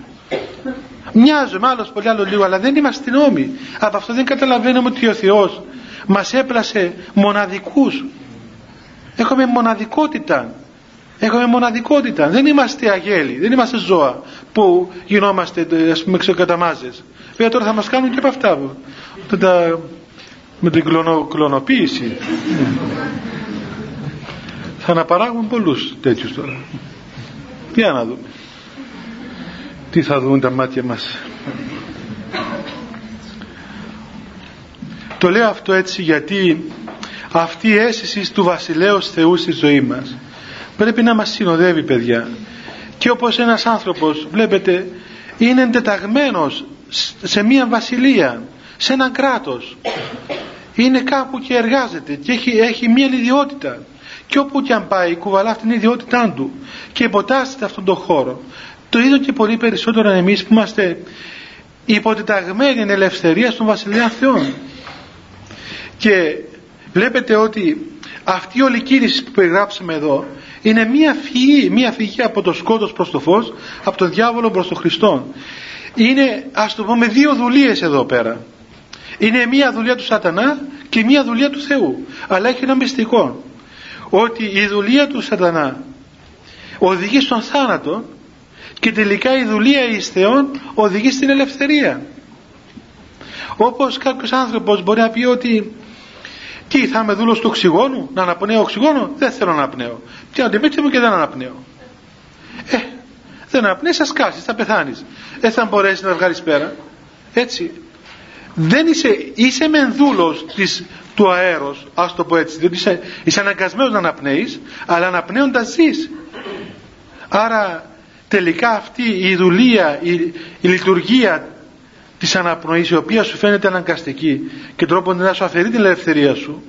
Μοιάζουμε άλλος πολύ άλλο λίγο, αλλά δεν είμαστε νόμοι. Από αυτό δεν καταλαβαίνουμε ότι ο Θεός μας έπλασε μοναδικούς. Έχουμε μοναδικότητα. Έχουμε μοναδικότητα. Δεν είμαστε αγέλοι, δεν είμαστε ζώα που γινόμαστε ας πούμε ξεκαταμάζες. Βέβαια τώρα θα μας κάνουν και από αυτά. Τα, με την κλωνο, κλωνοποίηση. θα αναπαράγουν πολλούς τέτοιους τώρα. Για να δούμε. Τι θα δουν τα μάτια μας. Το λέω αυτό έτσι γιατί αυτή η αίσθηση του βασιλέως Θεού στη ζωή μας πρέπει να μας συνοδεύει παιδιά και όπως ένας άνθρωπος βλέπετε είναι εντεταγμένος σε μια βασιλεία σε έναν κράτος. Είναι κάπου και εργάζεται και έχει, έχει μια ιδιότητα. Και όπου και αν πάει κουβαλά αυτήν την ιδιότητά του και υποτάσσεται αυτόν τον χώρο. Το ίδιο και πολύ περισσότερο εμείς που είμαστε υποτιταγμένοι εν ελευθερία στον βασιλεία Θεών. Και βλέπετε ότι αυτή η όλη κίνηση που περιγράψαμε εδώ είναι μία φυγή, μία φυγή από το σκότος προς το φως, από τον διάβολο προς τον Χριστό. Είναι ας το πούμε δύο δουλειές εδώ πέρα. Είναι μία δουλειά του σατανά και μία δουλειά του Θεού. Αλλά έχει ένα μυστικό. Ότι η δουλεία του σατανά οδηγεί στον θάνατο και τελικά η δουλεία εις Θεόν οδηγεί στην ελευθερία. Όπως κάποιος άνθρωπος μπορεί να πει ότι τι θα είμαι δούλος του οξυγόνου, να αναπνέω οξυγόνο, δεν θέλω να αναπνέω. Τι αντιμέτωπο μου και δεν αναπνέω. Ε, δεν αναπνέεις, θα σκάσεις, θα πεθάνεις. Δεν θα μπορέσεις να βγάλεις πέρα. Έτσι. Δεν είσαι, είσαι μεν δούλος της, του αέρος, ας το πω έτσι, διότι είσαι, είσαι αναγκασμένος να αναπνέεις, αλλά αναπνέοντας ζεις. Άρα τελικά αυτή η δουλεία, η, η λειτουργία της αναπνοής η οποία σου φαίνεται αναγκαστική και τρόπο να σου αφαιρεί την ελευθερία σου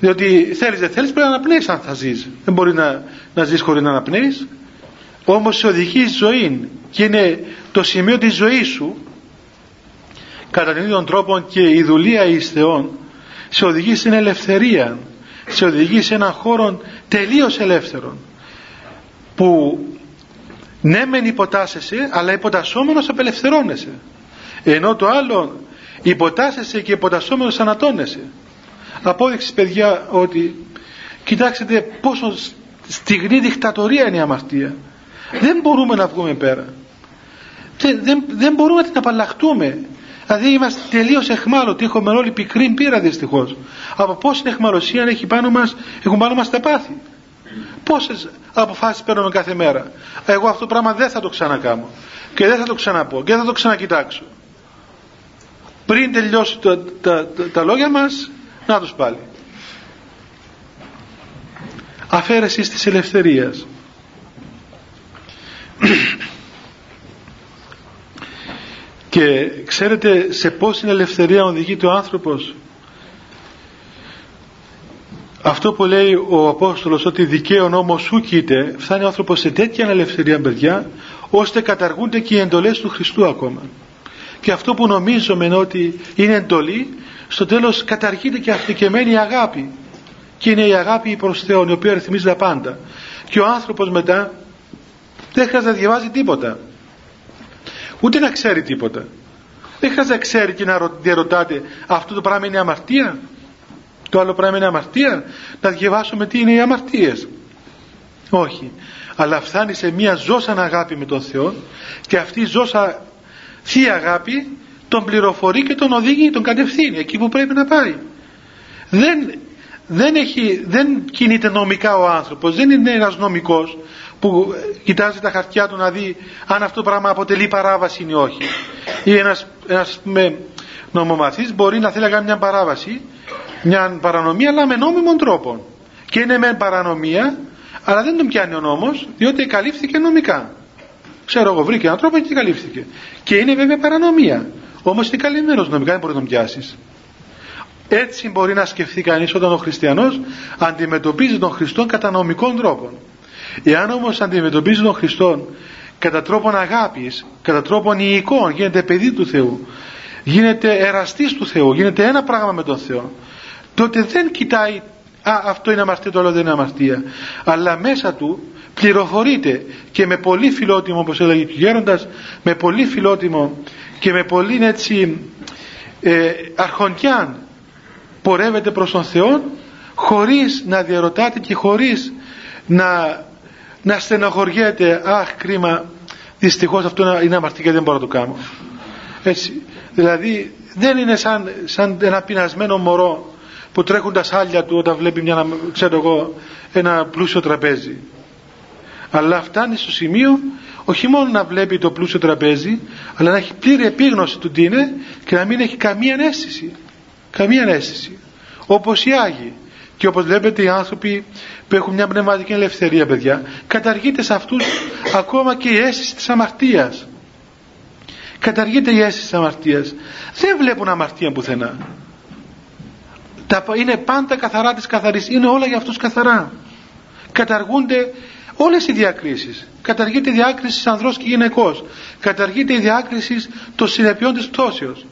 διότι θέλεις δεν θέλεις πρέπει να αναπνέεις αν θα ζεις δεν μπορεί να, να ζεις χωρίς να αναπνέεις όμως σε οδηγεί ζωή και είναι το σημείο της ζωής σου. Κατά τον ίδιο τρόπο και η δουλεία εις Θεόν σε οδηγεί στην ελευθερία σε οδηγεί σε έναν χώρο τελείως ελεύθερο που ναι μεν υποτάσσεσαι αλλά υποτασσόμενος απελευθερώνεσαι ενώ το άλλο υποτάσσεσαι και υποτασσόμενος ανατώνεσαι. Απόδειξη παιδιά ότι κοιτάξτε πόσο στιγνή δικτατορία είναι η αμαρτία δεν μπορούμε να βγούμε πέρα. Δεν, δεν, δεν μπορούμε να την απαλλαχτούμε. Δηλαδή είμαστε τελείως εχμάλωτοι. Έχουμε όλη πικρή πείρα δυστυχώς. από πόση εχμαλωσία έχει πάνω μας, έχουν πάνω μας τα πάθη; Πόσες αποφάσεις παίρνουμε κάθε μέρα; Εγώ αυτό το πράγμα δεν θα το ξανακάμω. Και δεν θα το ξαναπώ. Και δεν θα το ξανακοιτάξω. Πριν τελειώσει τα, τα, τα, τα λόγια μας να τους πάλι. Αφαίρεσης της ελευθερίας και ξέρετε σε πόση ελευθερία οδηγείται ο άνθρωπος; Αυτό που λέει ο Απόστολος ότι δικαίω νόμο σου κοίται φτάνει ο άνθρωπος σε τέτοια ελευθερία παιδιά ώστε καταργούνται και οι εντολές του Χριστού ακόμα. Και αυτό που νομίζουμε ότι είναι εντολή στο τέλος καταργείται και αυτή και μένει η αγάπη. Και είναι η αγάπη προς Θεόν η οποία ρυθμίζει τα πάντα. Και ο άνθρωπος μετά δεν χρειάζεται να διαβάζει τίποτα. Ούτε να ξέρει τίποτα. Δεν χρειάζεται να ξέρει και να διαρωτάτε αυτό το πράγμα είναι αμαρτία; Το άλλο πράγμα είναι αμαρτία; Να διαβάσουμε τι είναι οι αμαρτίες όχι. Αλλά φτάνει σε μια ζώσα αγάπη με τον Θεό και αυτή η ζώσα θεία αγάπη τον πληροφορεί και τον οδηγεί, τον κατευθύνει εκεί που πρέπει να πάει. Δεν, δεν, έχει, δεν κινείται νομικά ο άνθρωπος δεν είναι ένας νομικός που κοιτάζει τα χαρτιά του να δει αν αυτό το πράγμα αποτελεί παράβαση ή όχι. Ή ένας, ένας με, νομομαθής μπορεί να θέλει να κάνει μια παράβαση μια παρανομία αλλά με νόμιμον τρόπο και είναι με παρανομία αλλά δεν τον πιάνει ο νόμος διότι καλύφθηκε νομικά. Ξέρω εγώ βρήκε έναν τρόπο και καλύφθηκε. Και είναι βέβαια παρανομία. Όμως είναι καλυμμένος νομικά δεν μπορεί να τον πιάσεις. Έτσι μπορεί να σκεφτεί κανείς όταν ο χριστιανός αντιμετωπίζει τον Χριστό κατά νομικών τρόπων εάν όμως αντιμετωπίζει τον Χριστό κατά τρόπον αγάπης κατά τρόπον ιικών γίνεται παιδί του Θεού γίνεται εραστής του Θεού γίνεται ένα πράγμα με τον Θεό τότε δεν κοιτάει α, αυτό είναι αμαρτία, το άλλο δεν είναι αμαρτία. Αλλά μέσα του πληροφορείται και με πολύ φιλότιμο, όπως έλεγε ο Γέροντας, με πολύ φιλότιμο και με πολύ έτσι ε, αρχοντιάν πορεύεται προς τον Θεό χωρίς να διαρωτάται και χωρίς να, να στενοχωριέται αχ κρίμα δυστυχώς αυτό είναι αμαρτία και δεν μπορώ να το κάνω έτσι δηλαδή δεν είναι σαν, σαν ένα πεινασμένο μωρό που τρέχουν τα σάλια του όταν βλέπει μια, ξέρω εγώ, ένα πλούσιο τραπέζι. Αλλά φτάνει στο σημείο όχι μόνο να βλέπει το πλούσιο τραπέζι, αλλά να έχει πλήρη επίγνωση του τι είναι και να μην έχει καμία αίσθηση. Καμία αίσθηση. Όπως οι Άγιοι. Και όπως βλέπετε οι άνθρωποι που έχουν μια πνευματική ελευθερία παιδιά, καταργείται σε αυτούς ακόμα και η αίσθηση της αμαρτίας. Καταργείται η αίσθηση της αμαρτίας. Δεν βλέπουν αμαρτία πουθενά. Τα, είναι πάντα καθαρά της καθαρής. Είναι όλα για αυτούς καθαρά. Καταργούνται όλες οι διακρίσεις. Καταργείται η διάκριση ανδρός και γυναικός. Καταργείται η διάκριση των συνεπειών της πτώσεως.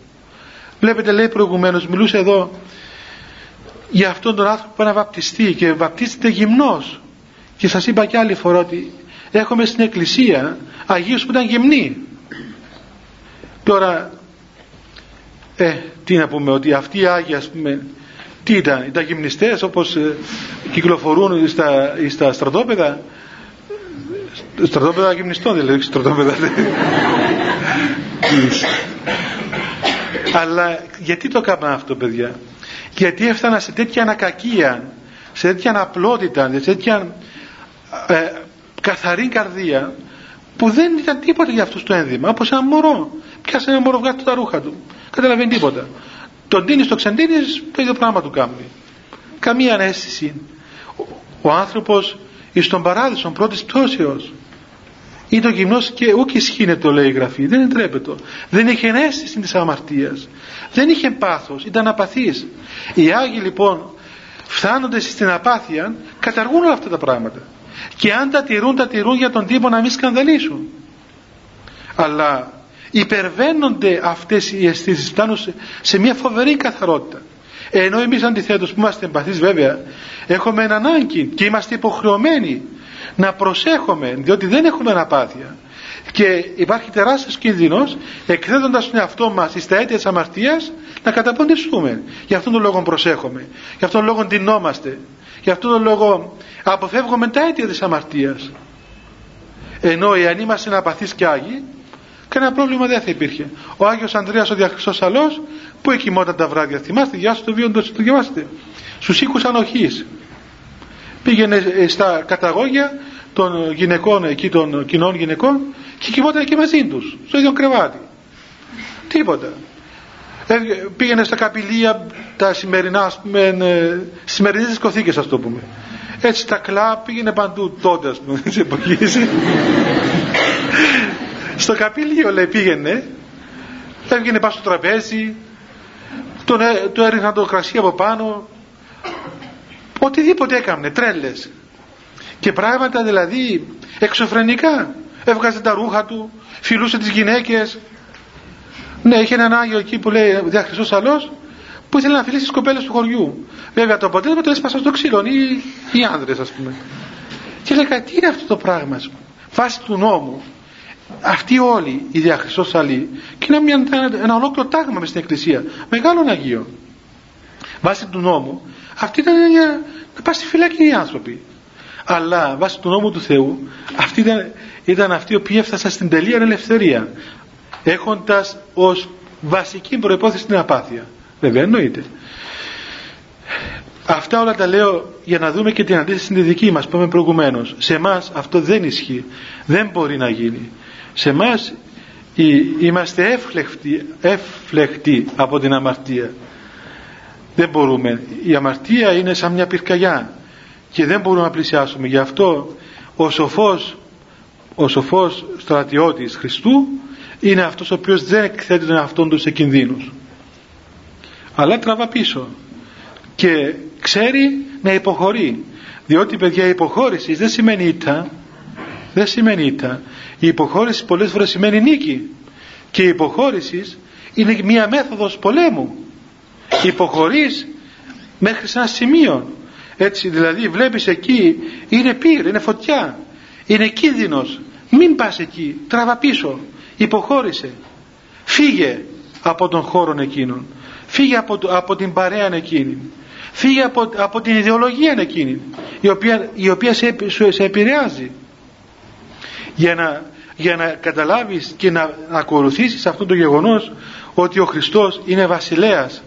Βλέπετε λέει προηγουμένως μιλούσε εδώ για αυτόν τον άνθρωπο που να βαπτιστεί και βαπτίζεται γυμνός. Και σας είπα και άλλη φορά ότι έχουμε στην εκκλησία Αγίους που ήταν γυμνοί. Τώρα ε, τι να πούμε ότι αυτοί οι Άγιοι ας πούμε τι ήταν, ήταν γυμνιστές όπως ε, κυκλοφορούν στα, στα στρατόπεδα; Στρατόπεδα γυμνιστών δηλαδή στρατόπεδα. Αλλά γιατί το έκανα αυτό παιδιά; Γιατί έφτανα σε τέτοια ανακακία σε τέτοια αναπλότητα σε τέτοια ε, καθαρή καρδία που δεν ήταν τίποτα για αυτούς το ένδυμα. Όπως ένα μωρό. Πιάσε ένα μωρό βγάζει τα ρούχα του. Καταλαβαίνει τίποτα. Τον τίνεις στο ξεντίνεις το ίδιο πράγμα του κάνει. Καμία ανέστηση. Ο, ο άνθρωπος εις τον παράδεισο πρώτης πτώσεως ή το γυμνός και ούκ ισχύνεται το λέει η γραφή. Δεν εντρέπεται. Δεν είχε αίσθηση της αμαρτίας. Δεν είχε πάθος ήταν απαθής. Οι Άγιοι λοιπόν φτάνοντας στην απάθεια καταργούν όλα αυτά τα πράγματα. Και αν τα τηρούν τα τηρούν για τον τύπο να μην σκανδαλίσουν. Αλλά υπερβαίνονται αυτές οι αισθήσεις φτάνουν σε, μια φοβερή καθαρότητα. Ενώ εμείς αντιθέτως που είμαστε εμπαθείς βέβαια έχουμε έναν ανάγκη και είμαστε υποχρεωμένοι να προσέχουμε διότι δεν έχουμε αναπάθεια. Και υπάρχει τεράστιος κίνδυνος εκθέτοντας τον εαυτό μας στα αίτια της αμαρτίας να καταποντιστούμε γι' αυτόν τον λόγο προσέχουμε γι' αυτόν τον λόγο ντυνόμαστε. Γι' αυτόν τον λόγο αποφεύγουμε τα αίτια της αμαρτίας. Ενώ εάν είμαστε απαθείς και Άγιοι κανένα πρόβλημα δεν θα υπήρχε. Ο Άγιος Ανδρέας ο Διαχρηστός Αλός που εκοιμόταν τα βράδια θυμάστε γεια σου το βίον το διαβάστε στους οίκους ανοχής πήγαινε στα καταγόγια των γυναικών εκεί των κοινών γυναικών και κοιμόταν και μαζί τους στο ίδιο κρεβάτι. Τίποτα. Ε, πήγαινε στα καπηλεία τα σημερινά ας πούμε ε, σημερινές δισκοθήκες ας το πούμε. Έτσι τα κλαπ πήγαινε παντού τότε ας πούμε της εποχής. Στο καπήλιο λέει πήγαινε έβγαινε πάνω στο τραπέζι τον, ε, του έριχναν το κρασί από πάνω οτιδήποτε έκανε τρέλες. Και πράγματα δηλαδή εξωφρενικά. Έβγαζε τα ρούχα του φιλούσε τις γυναίκες. Ναι είχε έναν Άγιο εκεί που λέει διαχρυσός αλός που ήθελε να φιλήσει τις κοπέλες του χωριού. Βέβαια το αποτέλεσμα το έσπασαν στο ξύλο οι, οι άνδρες ας πούμε. Και λέει τι είναι αυτό το πράγμα βάσει του νόμου αυτοί όλοι οι διαχρυσός αλοί και είναι μια, ένα ολόκληρο τάγμα μες στην εκκλησία. Μεγάλων Αγίων βάσει του νόμου αυτοί ήταν για να πάνε στη φυλακή οι άνθρωποι. Αλλά βάσει του νόμου του Θεού αυτοί ήταν, ήταν αυτοί οι οποίοι έφτασαν στην τελεία ελευθερία έχοντας ως βασική προϋπόθεση την απάθεια. Βέβαια εννοείται. Αυτά όλα τα λέω για να δούμε και την αντίθεση στην δική μας που είπαμε προηγουμένως. Σε εμά αυτό δεν ισχύει. Δεν μπορεί να γίνει. Σε εμά είμαστε έφλεκτοι, έφλεκτοι από την αμαρτία δεν μπορούμε. Η αμαρτία είναι σαν μια πυρκαγιά και δεν μπορούμε να πλησιάσουμε. Γι' αυτό ο σοφός ο σοφός στρατιώτης Χριστού είναι αυτός ο οποίος δεν εκθέτει τον εαυτόν του σε κινδύνους. Αλλά τραβά πίσω και ξέρει να υποχωρεί. Διότι παιδιά η υποχώρηση δεν σημαίνει ήττα. Δεν σημαίνει ήττα. Η υποχώρηση πολλές φορές σημαίνει νίκη. Και η υποχώρηση είναι μια μέθοδος πολέμου υποχωρείς μέχρι σε ένα σημείο. Έτσι δηλαδή βλέπεις εκεί είναι πύρ, είναι φωτιά είναι κίνδυνος. Μην πας εκεί, τραβά πίσω. Υποχώρησε. Φύγε από τον χώρο εκείνον. Φύγε από, από την παρέα εκείνη. Φύγε από, από την ιδεολογία εκείνη η οποία, η οποία σε, σε επηρεάζει. Για να, για να καταλάβεις και να, να ακολουθήσεις αυτό το γεγονός ότι ο Χριστός είναι βασιλέας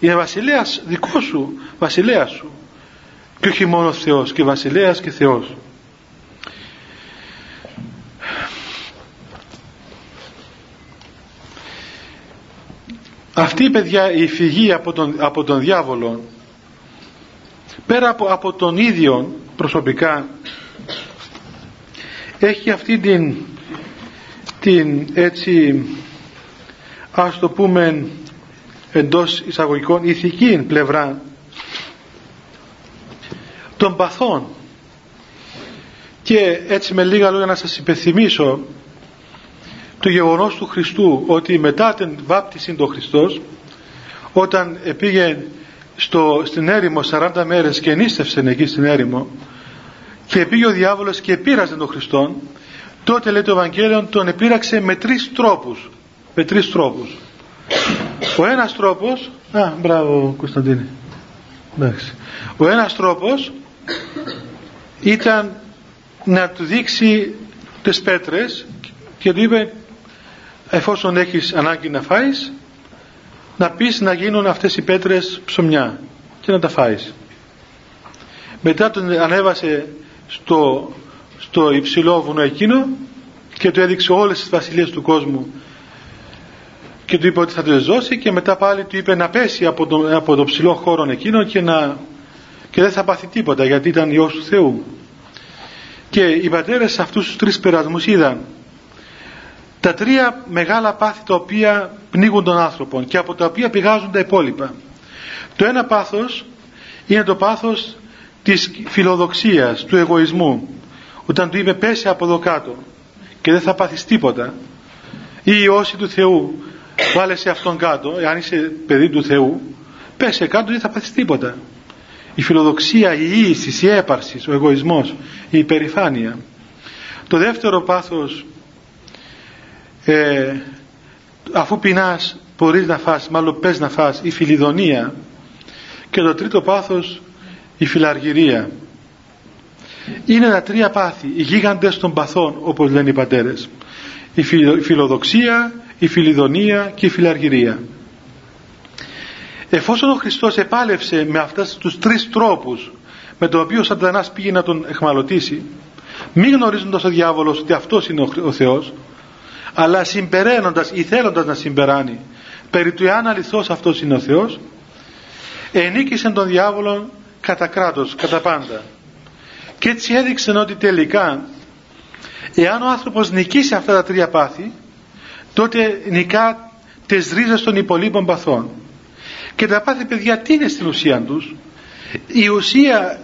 είναι βασιλέας δικός σου βασιλέας σου. Και όχι μόνος Θεός και βασιλέας και Θεός. Αυτή η παιδιά η φυγή από τον, από τον διάβολο πέρα από, από τον ίδιο προσωπικά έχει αυτή την την έτσι ας το πούμε εντός εισαγωγικών ηθική πλευρά των παθών. Και έτσι με λίγα λόγια να σας υπενθυμίσω το γεγονός του Χριστού ότι μετά την βάπτιση του Χριστός όταν πήγε στο, στην έρημο 40 μέρες και νίστευσε εκεί στην έρημο και πήγε ο διάβολος και πείραζε τον Χριστόν τότε λέει το Ευαγγέλιο τον επήραξε με τρεις τρόπους με τρεις τρόπους ο ένας τρόπος α μπράβο Κωνσταντίνη εντάξει. Ο ένας τρόπος ήταν να του δείξει τις πέτρες και του είπε εφόσον έχεις ανάγκη να φάεις να πεις να γίνουν αυτές οι πέτρες ψωμιά και να τα φάεις μετά τον ανέβασε στο, στο υψηλό βουνό εκείνο και του έδειξε όλες τις βασιλείες του κόσμου και του είπε ότι θα το ζώσει και μετά πάλι του είπε να πέσει από το, από το ψηλό χώρο εκείνο και, να, και δεν θα πάθει τίποτα γιατί ήταν Υιός του Θεού και οι πατέρες σε αυτούς τους τρεις περασμούς είδαν τα τρία μεγάλα πάθη τα οποία πνίγουν τον άνθρωπο και από τα οποία πηγάζουν τα υπόλοιπα. Το ένα πάθος είναι το πάθος της φιλοδοξίας, του εγωισμού. Όταν του είπε πέσει από εδώ κάτω και δεν θα πάθεις τίποτα ή η όση του Θεού βάλε σε αυτόν κάτω, αν είσαι παιδί του Θεού πέσε κάτω δεν θα πάθεις τίποτα. Η φιλοδοξία, η ίηση, η έπαρσης, ο εγωισμός, η υπερηφάνεια. Το δεύτερο πάθος ε, αφού πεινάς μπορείς να φας μάλλον πες να φας η φιλιδονία και το τρίτο πάθος η φιλαργυρία είναι τα τρία πάθη οι γίγαντες των παθών όπως λένε οι πατέρες η φιλοδοξία η φιλιδονία και η φιλαργυρία. Εφόσον ο Χριστός επάλευσε με αυτούς τους τρεις τρόπους με τον οποίο ο σατανάς πήγε να τον εχμαλωτήσει μη γνωρίζοντας ο διάβολος ότι αυτός είναι ο Θεός αλλά συμπεραίνοντας ή θέλοντας να συμπεράνει περί του εάν αληθώς αυτός είναι ο Θεός ενίκησε τον διάβολο κατά κράτος, κατά πάντα. Και έτσι έδειξε ότι τελικά εάν ο άνθρωπος νικήσει αυτά τα τρία πάθη τότε νικά τις ρίζες των υπολείπων παθών και τα πάθη παιδιά τι είναι στην ουσία τους; Η ουσία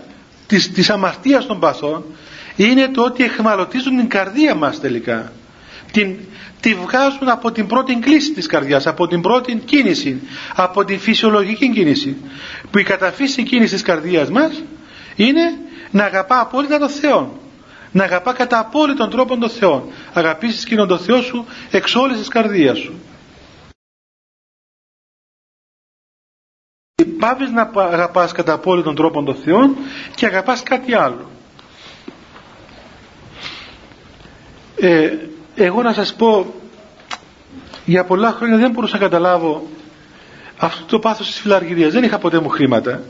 της, της αμαρτίας των παθών είναι το ότι εχμαλωτίζουν την καρδία μας τελικά την, τη βγάζουν από την πρώτη κλίση της καρδιάς, από την πρώτη κίνηση, από την φυσιολογική κίνηση. Που η καταφύση κίνησης της καρδιάς μας είναι να αγαπά απόλυτα τον Θεό. Να αγαπά κατά απόλυτον τρόπο τον Θεό. Αγαπήσεις εκείνον τον Θεό σου εξ όλης της καρδίας σου. Πάβεις να αγαπάς κατά απόλυτον τρόπο τον Θεό και αγαπάς κάτι άλλο. Ε, εγώ να σας πω για πολλά χρόνια δεν μπορούσα να καταλάβω αυτό το πάθος της φιλαργυρίας δεν είχα ποτέ μου χρήματα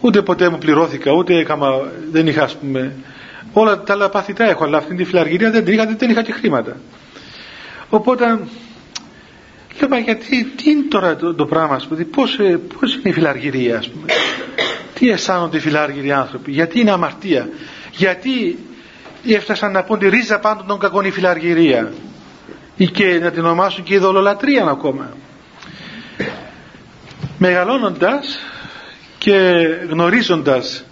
ούτε ποτέ μου πληρώθηκα ούτε έκαμα, δεν είχα ας πούμε όλα τα άλλα πάθη τα έχω αλλά αυτή τη φιλαργυρία δεν την είχα, δεν είχα και χρήματα. Οπότε λέω μα γιατί τι είναι τώρα το, το πράγμα ας πούμε, πώς, ε, πώς είναι η φιλαργυρία ας πούμε; Τι αισθάνονται οι φιλάργυροι άνθρωποι; Γιατί είναι αμαρτία; Γιατί έφτασαν να πούν τη ρίζα πάντων των κακών η φιλαργυρία; Ή και να την ονομάσουν και ειδωλολατρία ακόμα μεγαλώνοντας και γνωρίζοντας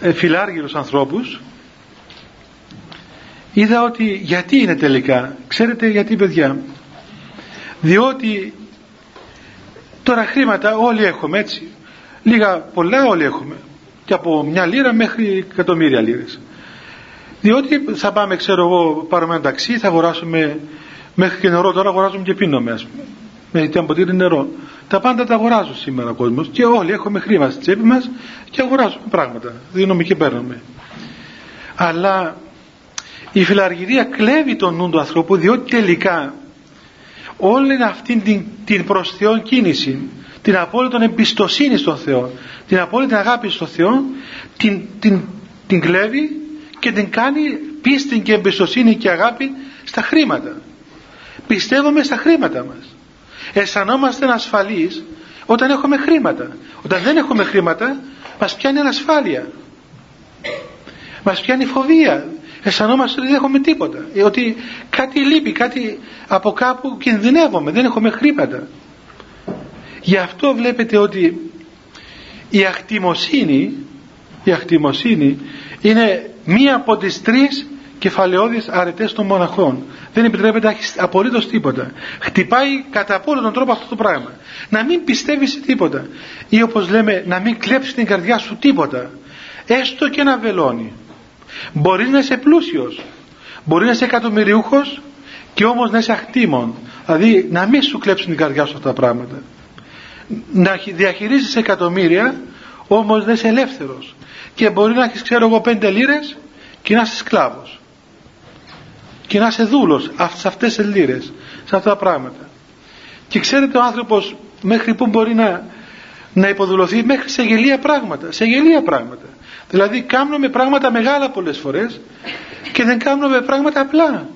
ε, φιλάργυρους ανθρώπους. Είδα ότι γιατί είναι τελικά. Ξέρετε γιατί παιδιά. Διότι τώρα χρήματα όλοι έχουμε έτσι. Λίγα πολλά όλοι έχουμε. Και από μια λίρα μέχρι εκατομμύρια λίρες. Διότι θα πάμε, ξέρω εγώ, πάρουμε ένα ταξί, θα αγοράσουμε μέχρι και νερό. Τώρα αγοράζουμε και πίνουμε, ας πούμε. Με τι ποτήρι νερό. Τα πάντα τα αγοράζουν σήμερα ο κόσμος. Και όλοι έχουμε χρήμα στη τσέπη μας και αγοράζουμε πράγματα. Δίνουμε και παίρνουμε. Αλλά η φιλαργυρία κλέβει τον νου του ανθρώπου διότι τελικά όλη αυτή την, την προς Θεό κίνηση την απόλυτη εμπιστοσύνη στον Θεό την απόλυτη αγάπη στον Θεό την, την, την κλέβει και την κάνει πίστη και εμπιστοσύνη και αγάπη στα χρήματα. Πιστεύουμε στα χρήματα μας. Αισθανόμαστε ασφαλείς όταν έχουμε χρήματα. Όταν δεν έχουμε χρήματα μας πιάνει ανασφάλεια. Μας πιάνει φοβία. Αισθανόμαστε ότι δεν έχουμε τίποτα. Ότι κάτι λείπει, κάτι από κάπου κινδυνεύουμε. Δεν έχουμε χρήματα. Γι' αυτό βλέπετε ότι η ακτιμοσύνη, η ακτιμοσύνη είναι μία από τις τρεις κεφαλαιώδεις αρετές των μοναχών. Δεν επιτρέπεται να έχει απολύτως τίποτα. Χτυπάει κατά απόλυτο τον τρόπο αυτό το πράγμα. Να μην πιστεύεις σε τίποτα. Ή όπως λέμε να μην κλέψεις την καρδιά σου τίποτα. Έστω και ένα βελόνι. Μπορείς να είσαι πλούσιος. Μπορείς να είσαι εκατομμυριούχος και όμως να είσαι αχτήμων. Δηλαδή να μην σου κλέψουν την καρδιά σου αυτά τα πράγματα. Να διαχειρίζεις εκατομμύρια όμως να είσαι ελεύθερος. Και μπορεί να έχεις ξέρω εγώ πέντε λίρες και να είσαι σκλάβος. Και να είσαι δούλος σε αυτές τις λίρες, σε αυτά τα πράγματα. Και ξέρετε ο άνθρωπος μέχρι που μπορεί να, να υποδουλωθεί; Μέχρι σε γελία πράγματα. Σε γελία πράγματα. Δηλαδή κάνουμε πράγματα μεγάλα πολλές φορές και δεν κάνουμε πράγματα απλά.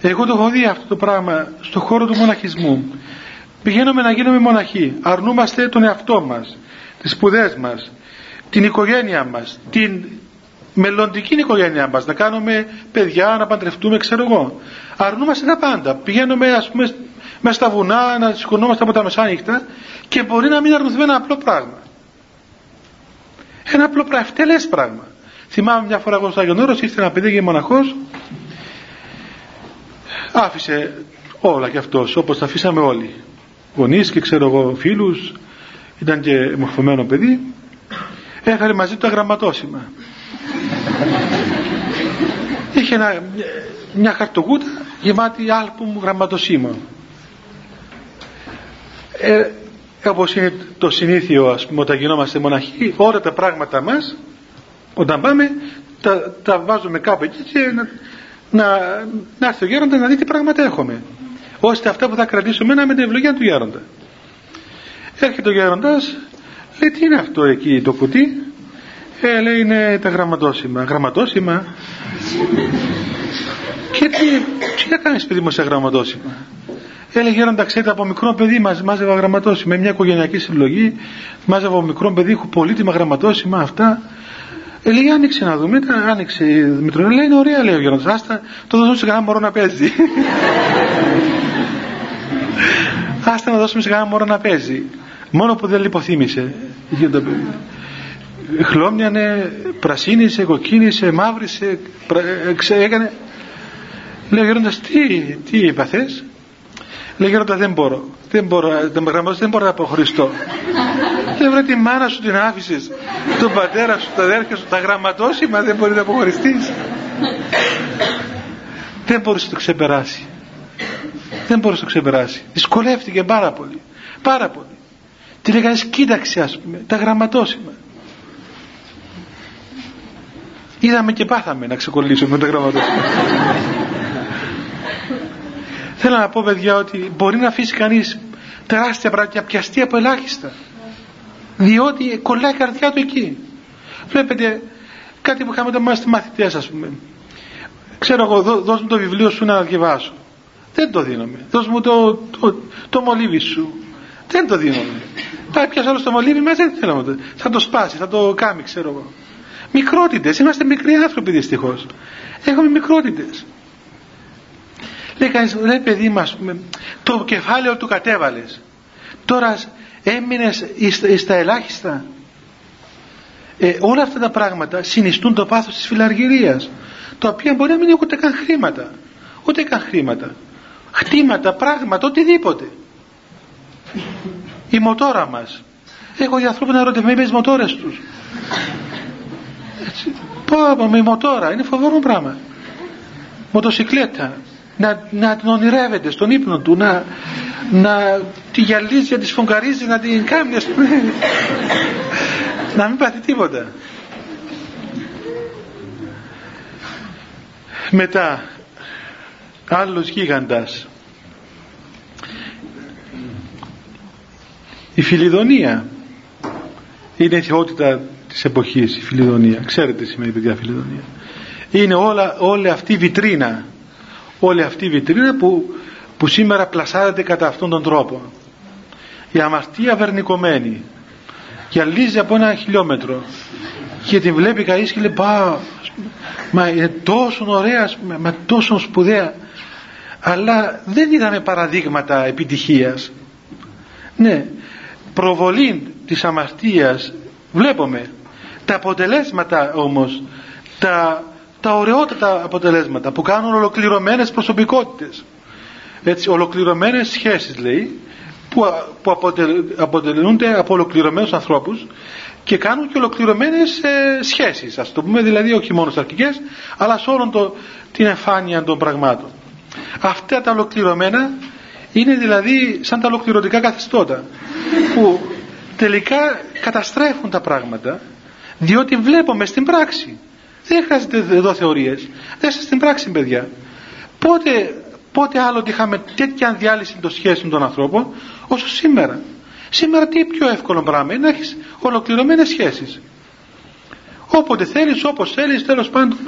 Εγώ το έχω δει αυτό το πράγμα στο χώρο του μοναχισμού. Πηγαίνουμε να γίνουμε μοναχοί. Αρνούμαστε τον εαυτό μας, τις σπουδές μας, την οικογένειά μας, την μελλοντική οικογένειά μας, να κάνουμε παιδιά, να παντρευτούμε, ξέρω εγώ. Αρνούμαστε τα πάντα. Πηγαίνουμε ας πούμε μέσα στα βουνά, να σηκωνόμαστε από τα μεσάνυχτα και μπορεί να μην αρνηθούμε ένα απλό πράγμα. Ένα απλό πράγμα, ευτελές πράγμα. Θυμάμαι μια φορά εγώ στο Άγιον Όρος, ήρθε ένα παιδί και μοναχός, άφησε όλα κι αυτός, όπως τα αφήσαμε όλοι. Γονείς και ξέρω εγώ φίλους, ήταν και μορφωμένο παιδί, έφερε μαζί του τα γραμματόσημα. Είχε ένα, μια χαρτοκούτα γεμάτη άλπουμ γραμματοσύμων. Ε, όπως είναι το συνήθιο ας πούμε όταν γινόμαστε μοναχοί όλα τα πράγματα μας όταν πάμε τα, τα βάζουμε κάπου εκεί και να, να, να έρθει ο γέροντα να δει τι πράγματα έχουμε ώστε αυτά που θα κρατήσουμε να με την ευλογία του γέροντα έρχεται ο γέροντας λέει τι είναι αυτό εκεί το κουτί; Ε, λέει είναι τα γραμματόσημα γραμματόσημα; Και τι, τι έκανες παιδί μου σε γραμματόσημα; Έλεγε να τα ξέρετε από μικρό παιδί μας μάζευα γραμματόσημα. Με μια οικογενειακή συλλογή μάζευα από μικρό παιδί, έχω πολύτιμα γραμματόσημα αυτά. Ε, λέει άνοιξε να δούμε, ήταν, άνοιξε η Μητρονή, λέει είναι ωραία λέει ο Γιώργος, άστα το δώσουμε σε κανένα μωρό να παίζει. άστα να δώσουμε σε κανένα μωρό να παίζει. Μόνο που δεν λιποθύμησε. Χλώμιανε, πρασίνησε, κοκκίνησε, μαύρισε, πρα, ε, έκανε. Λέει ο Γέροντας, τι, τι είπα θες; Λέει γέροντας δεν μπορώ. Δεν μπορώ, δεν μπορώ να αποχωριστώ. Δεν βρε τη μάνα σου την άφησες, τον πατέρα σου, τα αδέρφια σου, τα γραμματόσημα δεν μπορείς να αποχωριστείς. δεν μπορείς να το ξεπεράσει. Δεν μπορείς να το ξεπεράσει. Δυσκολεύτηκε πάρα πολύ. Πάρα πολύ. Τι λέγανε κοίταξε ας πούμε, τα γραμματόσημα. Είδαμε και πάθαμε να ξεκολλήσουμε τα γραμματόσημα. Θέλω να πω παιδιά ότι μπορεί να αφήσει κανείς τεράστια πράγματα και πιαστεί από ελάχιστα. Διότι κολλάει η καρδιά του εκεί. Βλέπετε κάτι που είχαμε όταν είμαστε μαθητές ας πούμε. Ξέρω εγώ δώσ' μου το βιβλίο σου να διαβάσω. Δεν το δίνομαι. Δώσ' μου το, το, το μολύβι σου. Δεν το δίνομαι. Πάει πια άλλο το μολύβι μας δεν θέλω το. Θα το σπάσεις, θα το κάνει ξέρω εγώ. Μικρότητες. Είμαστε μικροί άνθρωποι δυστυχώς. Έχουμε μικρότητες. Λέει κανείς, λέει παιδί μας, το κεφάλαιο του κατέβαλες. Τώρα έμεινες στα ελάχιστα. Ε, όλα αυτά τα πράγματα συνιστούν το πάθος της φιλαργυρίας. Το οποίο μπορεί να μην έχει ούτε καν χρήματα. Ούτε καν χρήματα. Χτήματα, πράγματα, οτιδήποτε. Η μοτόρα μας. Έχω για ανθρώπους να ερωτευμένοι με τις μοτόρες τους. Έτσι. Πω, με μοτόρα. Είναι φοβερό πράγμα. Μοτοσυκλέτα να, να την ονειρεύεται στον ύπνο του, να, να τη γυαλίζει, να τη σφουγγαρίζει, να την κάνει, να μην πάθει τίποτα. Μετά, άλλος γίγαντας, η Φιλιδονία είναι η θεότητα της εποχής, η Φιλιδονία. Ξέρετε τι σημαίνει παιδιά Φιλιδονία. Είναι όλα, όλη αυτή η βιτρίνα όλη αυτή η βιτρίνα που, που σήμερα πλασάρεται κατά αυτόν τον τρόπο. Η αμαρτία βερνικωμένη. Γυαλίζει από ένα χιλιόμετρο. Και την βλέπει κανείς και λέει πά, μα είναι τόσο ωραία μα τόσο σπουδαία αλλά δεν είδαμε παραδείγματα επιτυχίας. Ναι προβολή της αμαρτίας βλέπουμε. Τα αποτελέσματα όμως τα, τα ωραιότατα αποτελέσματα που κάνουν ολοκληρωμένες προσωπικότητες. Έτσι ολοκληρωμένες σχέσεις λέει που, που αποτελούνται από ολοκληρωμένους ανθρώπους και κάνουν και ολοκληρωμένες ε, σχέσεις ας το πούμε δηλαδή όχι μόνο στις αρχικές αλλά σε όλον το, την εμφάνεια των πραγμάτων. Αυτά τα ολοκληρωμένα είναι δηλαδή σαν τα ολοκληρωτικά καθεστώτα που τελικά καταστρέφουν τα πράγματα διότι βλέπουμε στην πράξη. Δεν χρειάζεται εδώ θεωρίες. Δεν στην πράξη παιδιά. Πότε, πότε άλλοτε είχαμε τέτοια διάλυση των σχέσεων των ανθρώπων όσο σήμερα. Σήμερα τι πιο εύκολο πράγμα είναι να έχεις ολοκληρωμένες σχέσεις. Όποτε θέλεις όπως θέλεις τέλος πάντων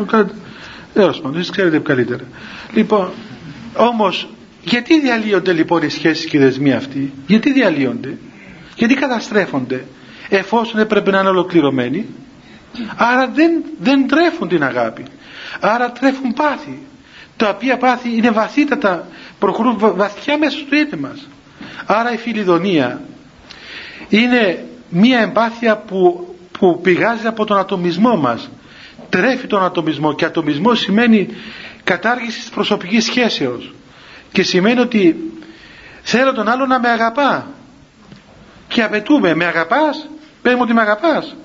τέλος πάντων εσείς ξέρετε καλύτερα. Λοιπόν όμως γιατί διαλύονται λοιπόν οι σχέσεις και οι δεσμοί αυτοί; Γιατί διαλύονται; Γιατί καταστρέφονται εφόσον έπρεπε να είναι ολοκληρωμένοι. Άρα δεν, δεν τρέφουν την αγάπη. Άρα τρέφουν πάθη. Τα οποία πάθη είναι βαθύτατα προχωρούν βαθιά μέσα στο ίδιο μας. Άρα η φιλιδονία είναι μία εμπάθεια που, που πηγάζει από τον ατομισμό μας. Τρέφει τον ατομισμό και ατομισμό σημαίνει κατάργηση της προσωπικής σχέσεως. Και σημαίνει ότι θέλω τον άλλο να με αγαπά και απαιτούμε με αγαπάς πες μου ότι με αγαπάς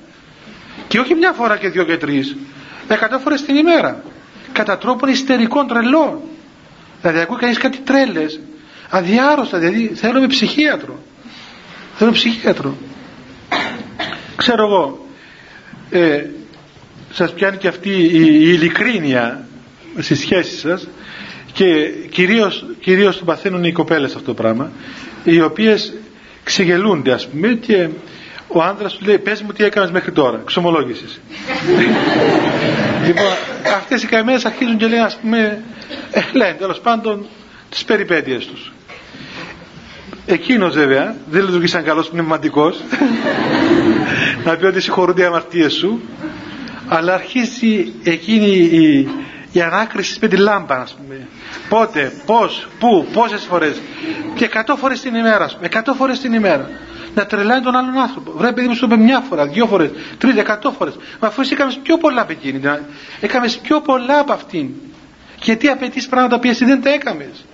και όχι μια φορά και δυο και τρεις εκατό φορές την ημέρα κατά τρόπον ιστερικών τρελών. Δηλαδή ακούει κανείς κάτι τρέλες αδιάρρωστα δηλαδή θέλω με ψυχίατρο. Θέλω ψυχίατρο. Ξέρω εγώ ε, σας πιάνει και αυτή η, η ειλικρίνεια στις σχέσεις σας και κυρίως, κυρίως το παθαίνουν οι κοπέλες αυτό το πράγμα οι οποίες ξεγελούνται ας πούμε και ο άνδρας του λέει πες μου τι έκανες μέχρι τώρα ξομολόγησης λοιπόν αυτές οι καημένες αρχίζουν και λένε ας πούμε ε, λένε τέλος πάντων τις περιπέτειες τους. Εκείνος βέβαια δεν λειτουργεί σαν καλός πνευματικός να πει ότι συγχωρούνται οι αμαρτίες σου αλλά αρχίζει εκείνη η, η ανάκριση με τη λάμπα ας πούμε. Πότε, πώς, πού, πόσες φορές. Και εκατό φορές την ημέρα εκατό φορές την ημέρα. Να τρελάει τον άλλον άνθρωπο. Βρε παιδί μου σου είπε μια φορά, δυο φορές τρίτη, εκατό φορές. Μα αφού εσύ έκαμες πιο πολλά από εκείνη έκαμες πιο πολλά από αυτήν. Γιατί απαιτείς πράγματα που εσύ δεν τα έκαμες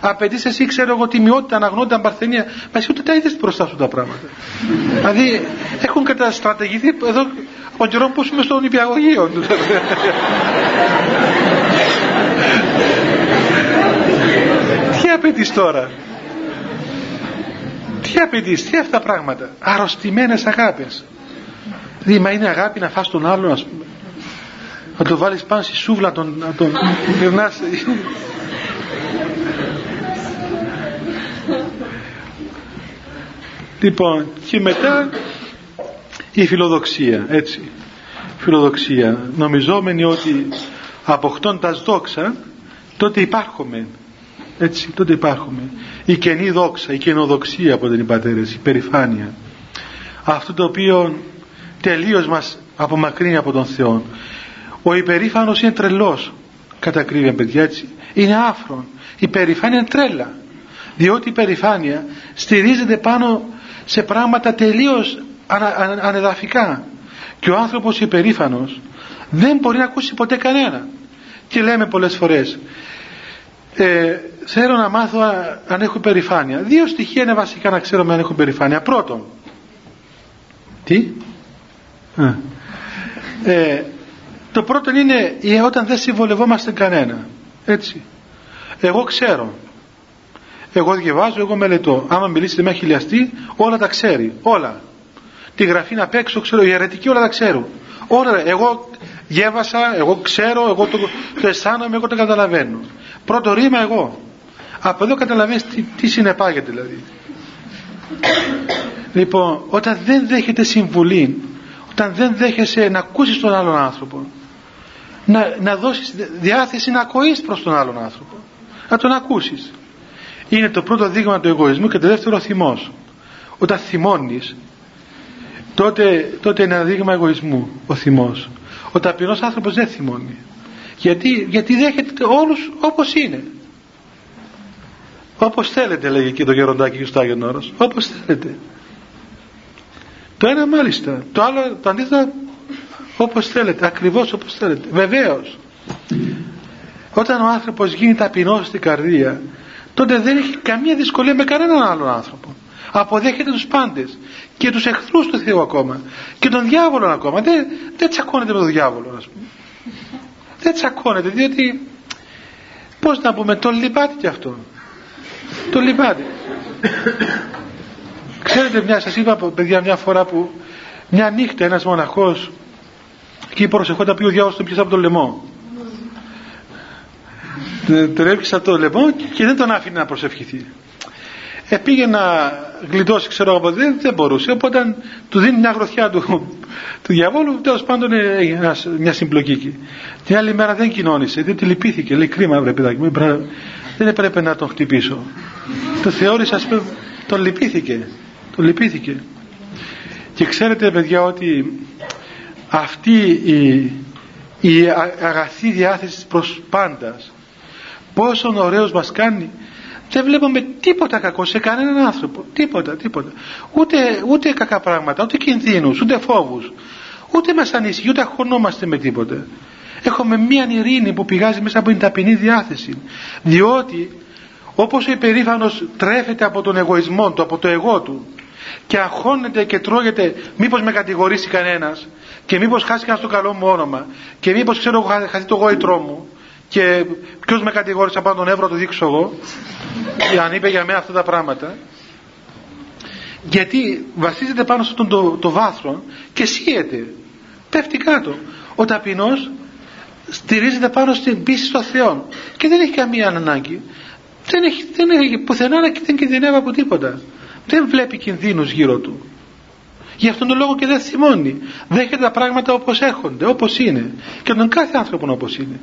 απαιτείς εσύ ξέρω εγώ τιμιότητα, αναγνότητα, παρθενία. Μα εσύ ούτε τα είδες μπροστά σου τα πράγματα. Δηλαδή έχουν καταστρατηγηθεί εδώ από καιρό που είμαι στο νηπιαγωγείο τι απαιτείς τώρα; Τι απαιτείς, τι αυτά τα πράγματα; Αρρωστημένες αγάπες. Δηλαδή μα είναι αγάπη να φας τον άλλον ας πούμε. Να το βάλεις πάνω στη σούβλα τον, να τον περνάς λοιπόν και μετά η φιλοδοξία έτσι. Φιλοδοξία. Νομιζόμενοι ότι αποκτώντας δόξα τότε υπάρχουμε έτσι τότε υπάρχουμε η καινή δόξα η καινοδοξία από την πατέρες η περηφάνεια. Αυτό το οποίο τελείως μας απομακρύνει από τον Θεό. Ο υπερήφανος είναι τρελός κατά κρύβια παιδιά έτσι. Είναι άφρον. Η περηφάνεια είναι τρέλα διότι η περηφάνεια στηρίζεται πάνω σε πράγματα τελείως ανεδαφικά. Και ο άνθρωπος υπερήφανος δεν μπορεί να ακούσει ποτέ κανένα. Και λέμε πολλές φορές ε, θέλω να μάθω αν έχω υπερηφάνεια. Δύο στοιχεία είναι βασικά να ξέρω αν έχω υπερηφάνεια. Πρώτον τι; Ε, το πρώτο είναι όταν δεν συμβολευόμαστε κανένα. Έτσι. Εγώ ξέρω εγώ διαβάζω, εγώ μελετώ. Άμα μιλήσετε με χιλιαστή όλα τα ξέρει, όλα. Τη γραφή να παίξω, ξέρω, η αιρετική όλα τα ξέρω. Όλα, εγώ διέβασα, εγώ ξέρω, εγώ το, το αισθάνομαι, εγώ το καταλαβαίνω. Πρώτο ρήμα εγώ. Από εδώ καταλαβαίνεις τι, τι συνεπάγεται δηλαδή. Λοιπόν όταν δεν δέχεται συμβουλή όταν δεν δέχεσαι να ακούσεις τον άλλον άνθρωπο να, να δώσεις διάθεση να ακοείς προς τον άλλον άνθρωπο να τον ακούσεις είναι το πρώτο δείγμα του εγωισμού και το δεύτερο θυμός. Όταν θυμώνεις τότε, τότε είναι ένα δείγμα εγωισμού ο θυμός. Ο ταπεινός άνθρωπος δεν θυμώνει. Γιατί, γιατί δέχεται όλους όπως είναι. Όπως θέλετε λέγει εκεί το γεροντάκι στο Άγιον Όρος. Όπως θέλετε. Το ένα μάλιστα το άλλο το αντίθετο όπως θέλετε ακριβώς όπως θέλετε. Βεβαίως όταν ο άνθρωπος γίνει ταπεινός στην καρδία τότε δεν έχει καμία δυσκολία με κανέναν άλλον άνθρωπο. Αποδέχεται τους πάντες και τους εχθρούς του Θεού ακόμα και τον διάβολο ακόμα. Δεν, δεν τσακώνεται με τον διάβολο ας πούμε. δεν τσακώνεται διότι πως να πούμε τον λυπάται και αυτό τον λυπάται ξέρετε μια σας είπα παιδιά μια φορά που μια νύχτα ένας μοναχός και προσεχόταν πει ο διάβολος τον πιάσε από το λαιμό τον έπιασε από το λαιμό και δεν τον άφηνε να προσευχηθεί. Ε, πήγε να γλιτώσει ξέρω από δεν, δεν μπορούσε οπότε του δίνει μια γροθιά του, του διαβόλου τέλος πάντων έγινε μια συμπλοκή την άλλη μέρα δεν κοινώνησε δεν τη λυπήθηκε λέει κρίμα βρε παιδάκι μου δεν έπρεπε να τον χτυπήσω. Το θεώρησε ας πούμε τον λυπήθηκε τον λυπήθηκε. Και ξέρετε παιδιά ότι αυτή η, η αγαθή διάθεση προς πάντας πόσο ωραίος μας κάνει. Δεν βλέπουμε τίποτα κακό σε κανέναν άνθρωπο. Τίποτα, τίποτα. Ούτε, ούτε κακά πράγματα, ούτε κινδύνους ούτε φόβους. Ούτε μας ανησυχεί, ούτε αγχωνόμαστε με τίποτα έχουμε μία ειρήνη που πηγάζει μέσα από την ταπεινή διάθεση. Διότι όπως ο υπερήφανος τρέφεται από τον εγωισμό του, από το εγώ του και αγχώνεται και τρώγεται μήπως με κατηγορήσει κανένας και μήπως χάσει κανένας το καλό μου όνομα και μήπως ξέρω έχω χαθεί το γόητρό μου και ποιος με κατηγόρησε πάνω τον Εύρο το δείξω εγώ αν είπε για μένα αυτά τα πράγματα. Γιατί βασίζεται πάνω σε αυτό το, το βάθρο και σύεται πέφτει κάτω. Ο ταπεινός στηρίζεται πάνω στην πίστη στο Θεό και δεν έχει καμία ανάγκη. Δεν έχει, δεν έχει πουθενά και δεν κινδυνεύει από τίποτα. Δεν βλέπει κινδύνους γύρω του. Γι' αυτόν τον λόγο και δεν θυμώνει. Δέχεται τα πράγματα όπως έρχονται όπως είναι. Και τον κάθε άνθρωπο όπως είναι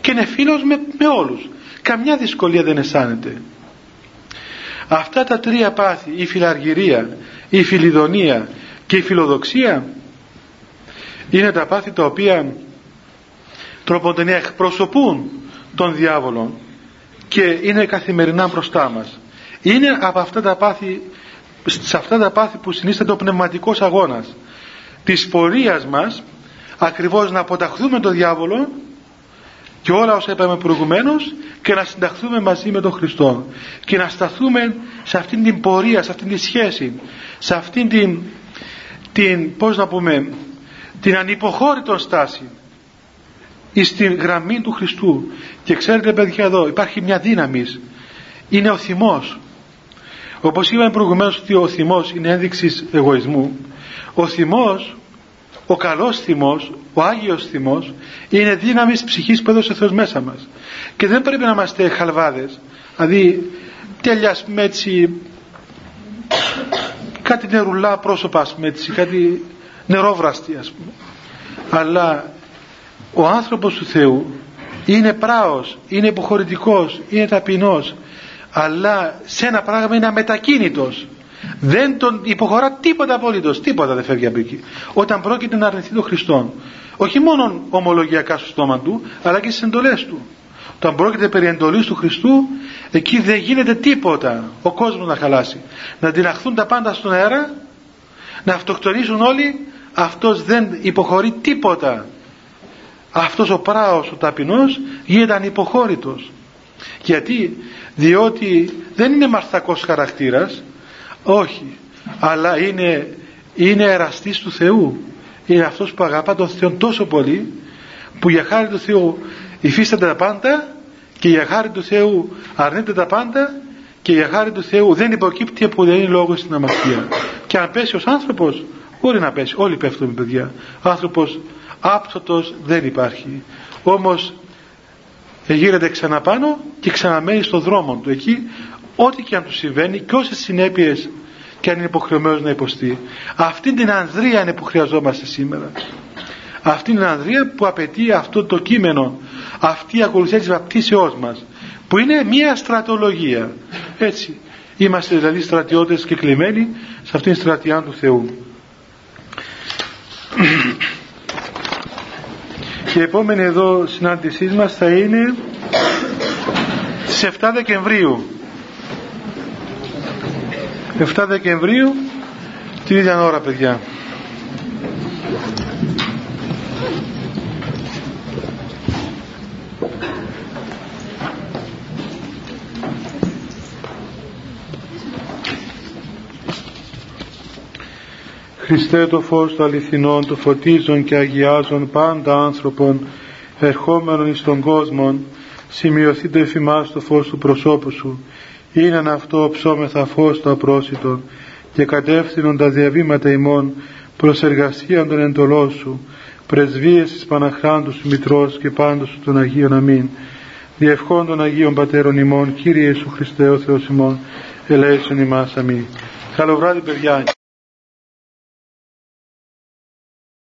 και είναι φίλος με, με όλους. Καμιά δυσκολία δεν αισθάνεται. Αυτά τα τρία πάθη η φιλαργυρία η φιλιδονία και η φιλοδοξία είναι τα πάθη τα οποία τροποντενία εκπροσωπούν τον διάβολο και είναι καθημερινά μπροστά μας. Είναι από αυτά τα πάθη σε αυτά τα πάθη που συνίσταται ο πνευματικός αγώνας της πορείας μας ακριβώς να αποταχθούμε τον διάβολο και όλα όσα είπαμε προηγουμένως και να συνταχθούμε μαζί με τον Χριστό. Και να σταθούμε σε αυτήν την πορεία, σε αυτήν τη σχέση σε αυτήν την, την πώς να πούμε την ανυποχώρητο στάση στην γραμμή του Χριστού. Και ξέρετε παιδιά εδώ υπάρχει μια δύναμη. Είναι ο θυμός. Όπως είπαμε προηγουμένως ότι ο θυμός είναι ένδειξης εγωισμού. Ο θυμός ο καλός θυμός ο Άγιος θυμός είναι δύναμης ψυχής που έδωσε ο Θεός μέσα μας. Και δεν πρέπει να είμαστε χαλβάδες. Δηλαδή τέλειας με έτσι κάτι νερουλά πρόσωπα με έτσι κάτι νερόβραστη ας πούμε. Αλλά ο άνθρωπος του Θεού είναι πράος, είναι υποχωρητικός, είναι ταπεινός. Αλλά σε ένα πράγμα είναι αμετακίνητος δεν τον υποχωρά τίποτα απολύτως τίποτα δεν φεύγει από εκεί. Όταν πρόκειται να αρνηθεί τον Χριστό όχι μόνο ομολογιακά στο στόμα του αλλά και στις εντολές του. Όταν πρόκειται περί εντολής του Χριστού εκεί δεν γίνεται τίποτα ο κόσμος να χαλάσει. Να τυναχθούν τα πάντα στον αέρα να αυτοκτονήσουν όλοι αυτός δεν υποχωρεί τίποτα. Αυτός ο πράος ο ταπεινός γίνεται ανυποχώρητος. Γιατί; Διότι δεν είναι μαρθακός χαρακτήρας όχι. Αλλά είναι, είναι εραστής του Θεού. Είναι αυτός που αγαπά τον Θεό τόσο πολύ που για χάρη του Θεού υφίσταται τα πάντα και για χάρη του Θεού αρνείται τα πάντα και για χάρη του Θεού δεν υποκύπτει που δεν είναι λόγος στην αμαρτία. Και αν πέσει ως άνθρωπος μπορεί να πέσει. Όλοι πέφτουμε παιδιά. Άνθρωπος άψωτος δεν υπάρχει. Όμως γύρεται ξανά πάνω και ξαναμένει στο δρόμο του. Εκεί ό,τι και αν του συμβαίνει και όσες συνέπειες και αν είναι υποχρεωμένος να υποστεί. Αυτή την ανδρεία είναι που χρειαζόμαστε σήμερα. Αυτή την ανδρεία που απαιτεί αυτό το κείμενο αυτή η ακολουθία της βαπτίσεώς μας που είναι μια στρατολογία. Έτσι είμαστε δηλαδή στρατιώτες και κλειμένοι σε αυτήν την στρατιά του Θεού. Και η επόμενη εδώ συνάντησή μας θα είναι στις 7 Δεκεμβρίου 7 Δεκεμβρίου την ίδια ώρα παιδιά. Χριστέ το φως των αληθινών, το φωτίζων και αγιάζων πάντα άνθρωπον, ερχόμενον εις τον κόσμο, σημειωθεί το εφημάς το φως του προσώπου σου, είναι αυτό ψώμεθα φως το απρόσιτον και κατεύθυνον τα διαβήματα ημών προς εργασία των εντολών σου, πρεσβείες της Παναχράντου σου Μητρός και πάντως σου των Αγίων Αμήν. Διευχών των Αγίων Πατέρων ημών, Κύριε Ιησού Χριστέ ο Θεός ημών, ελέησον ημάς αμήν. Καλό βράδυ παιδιά.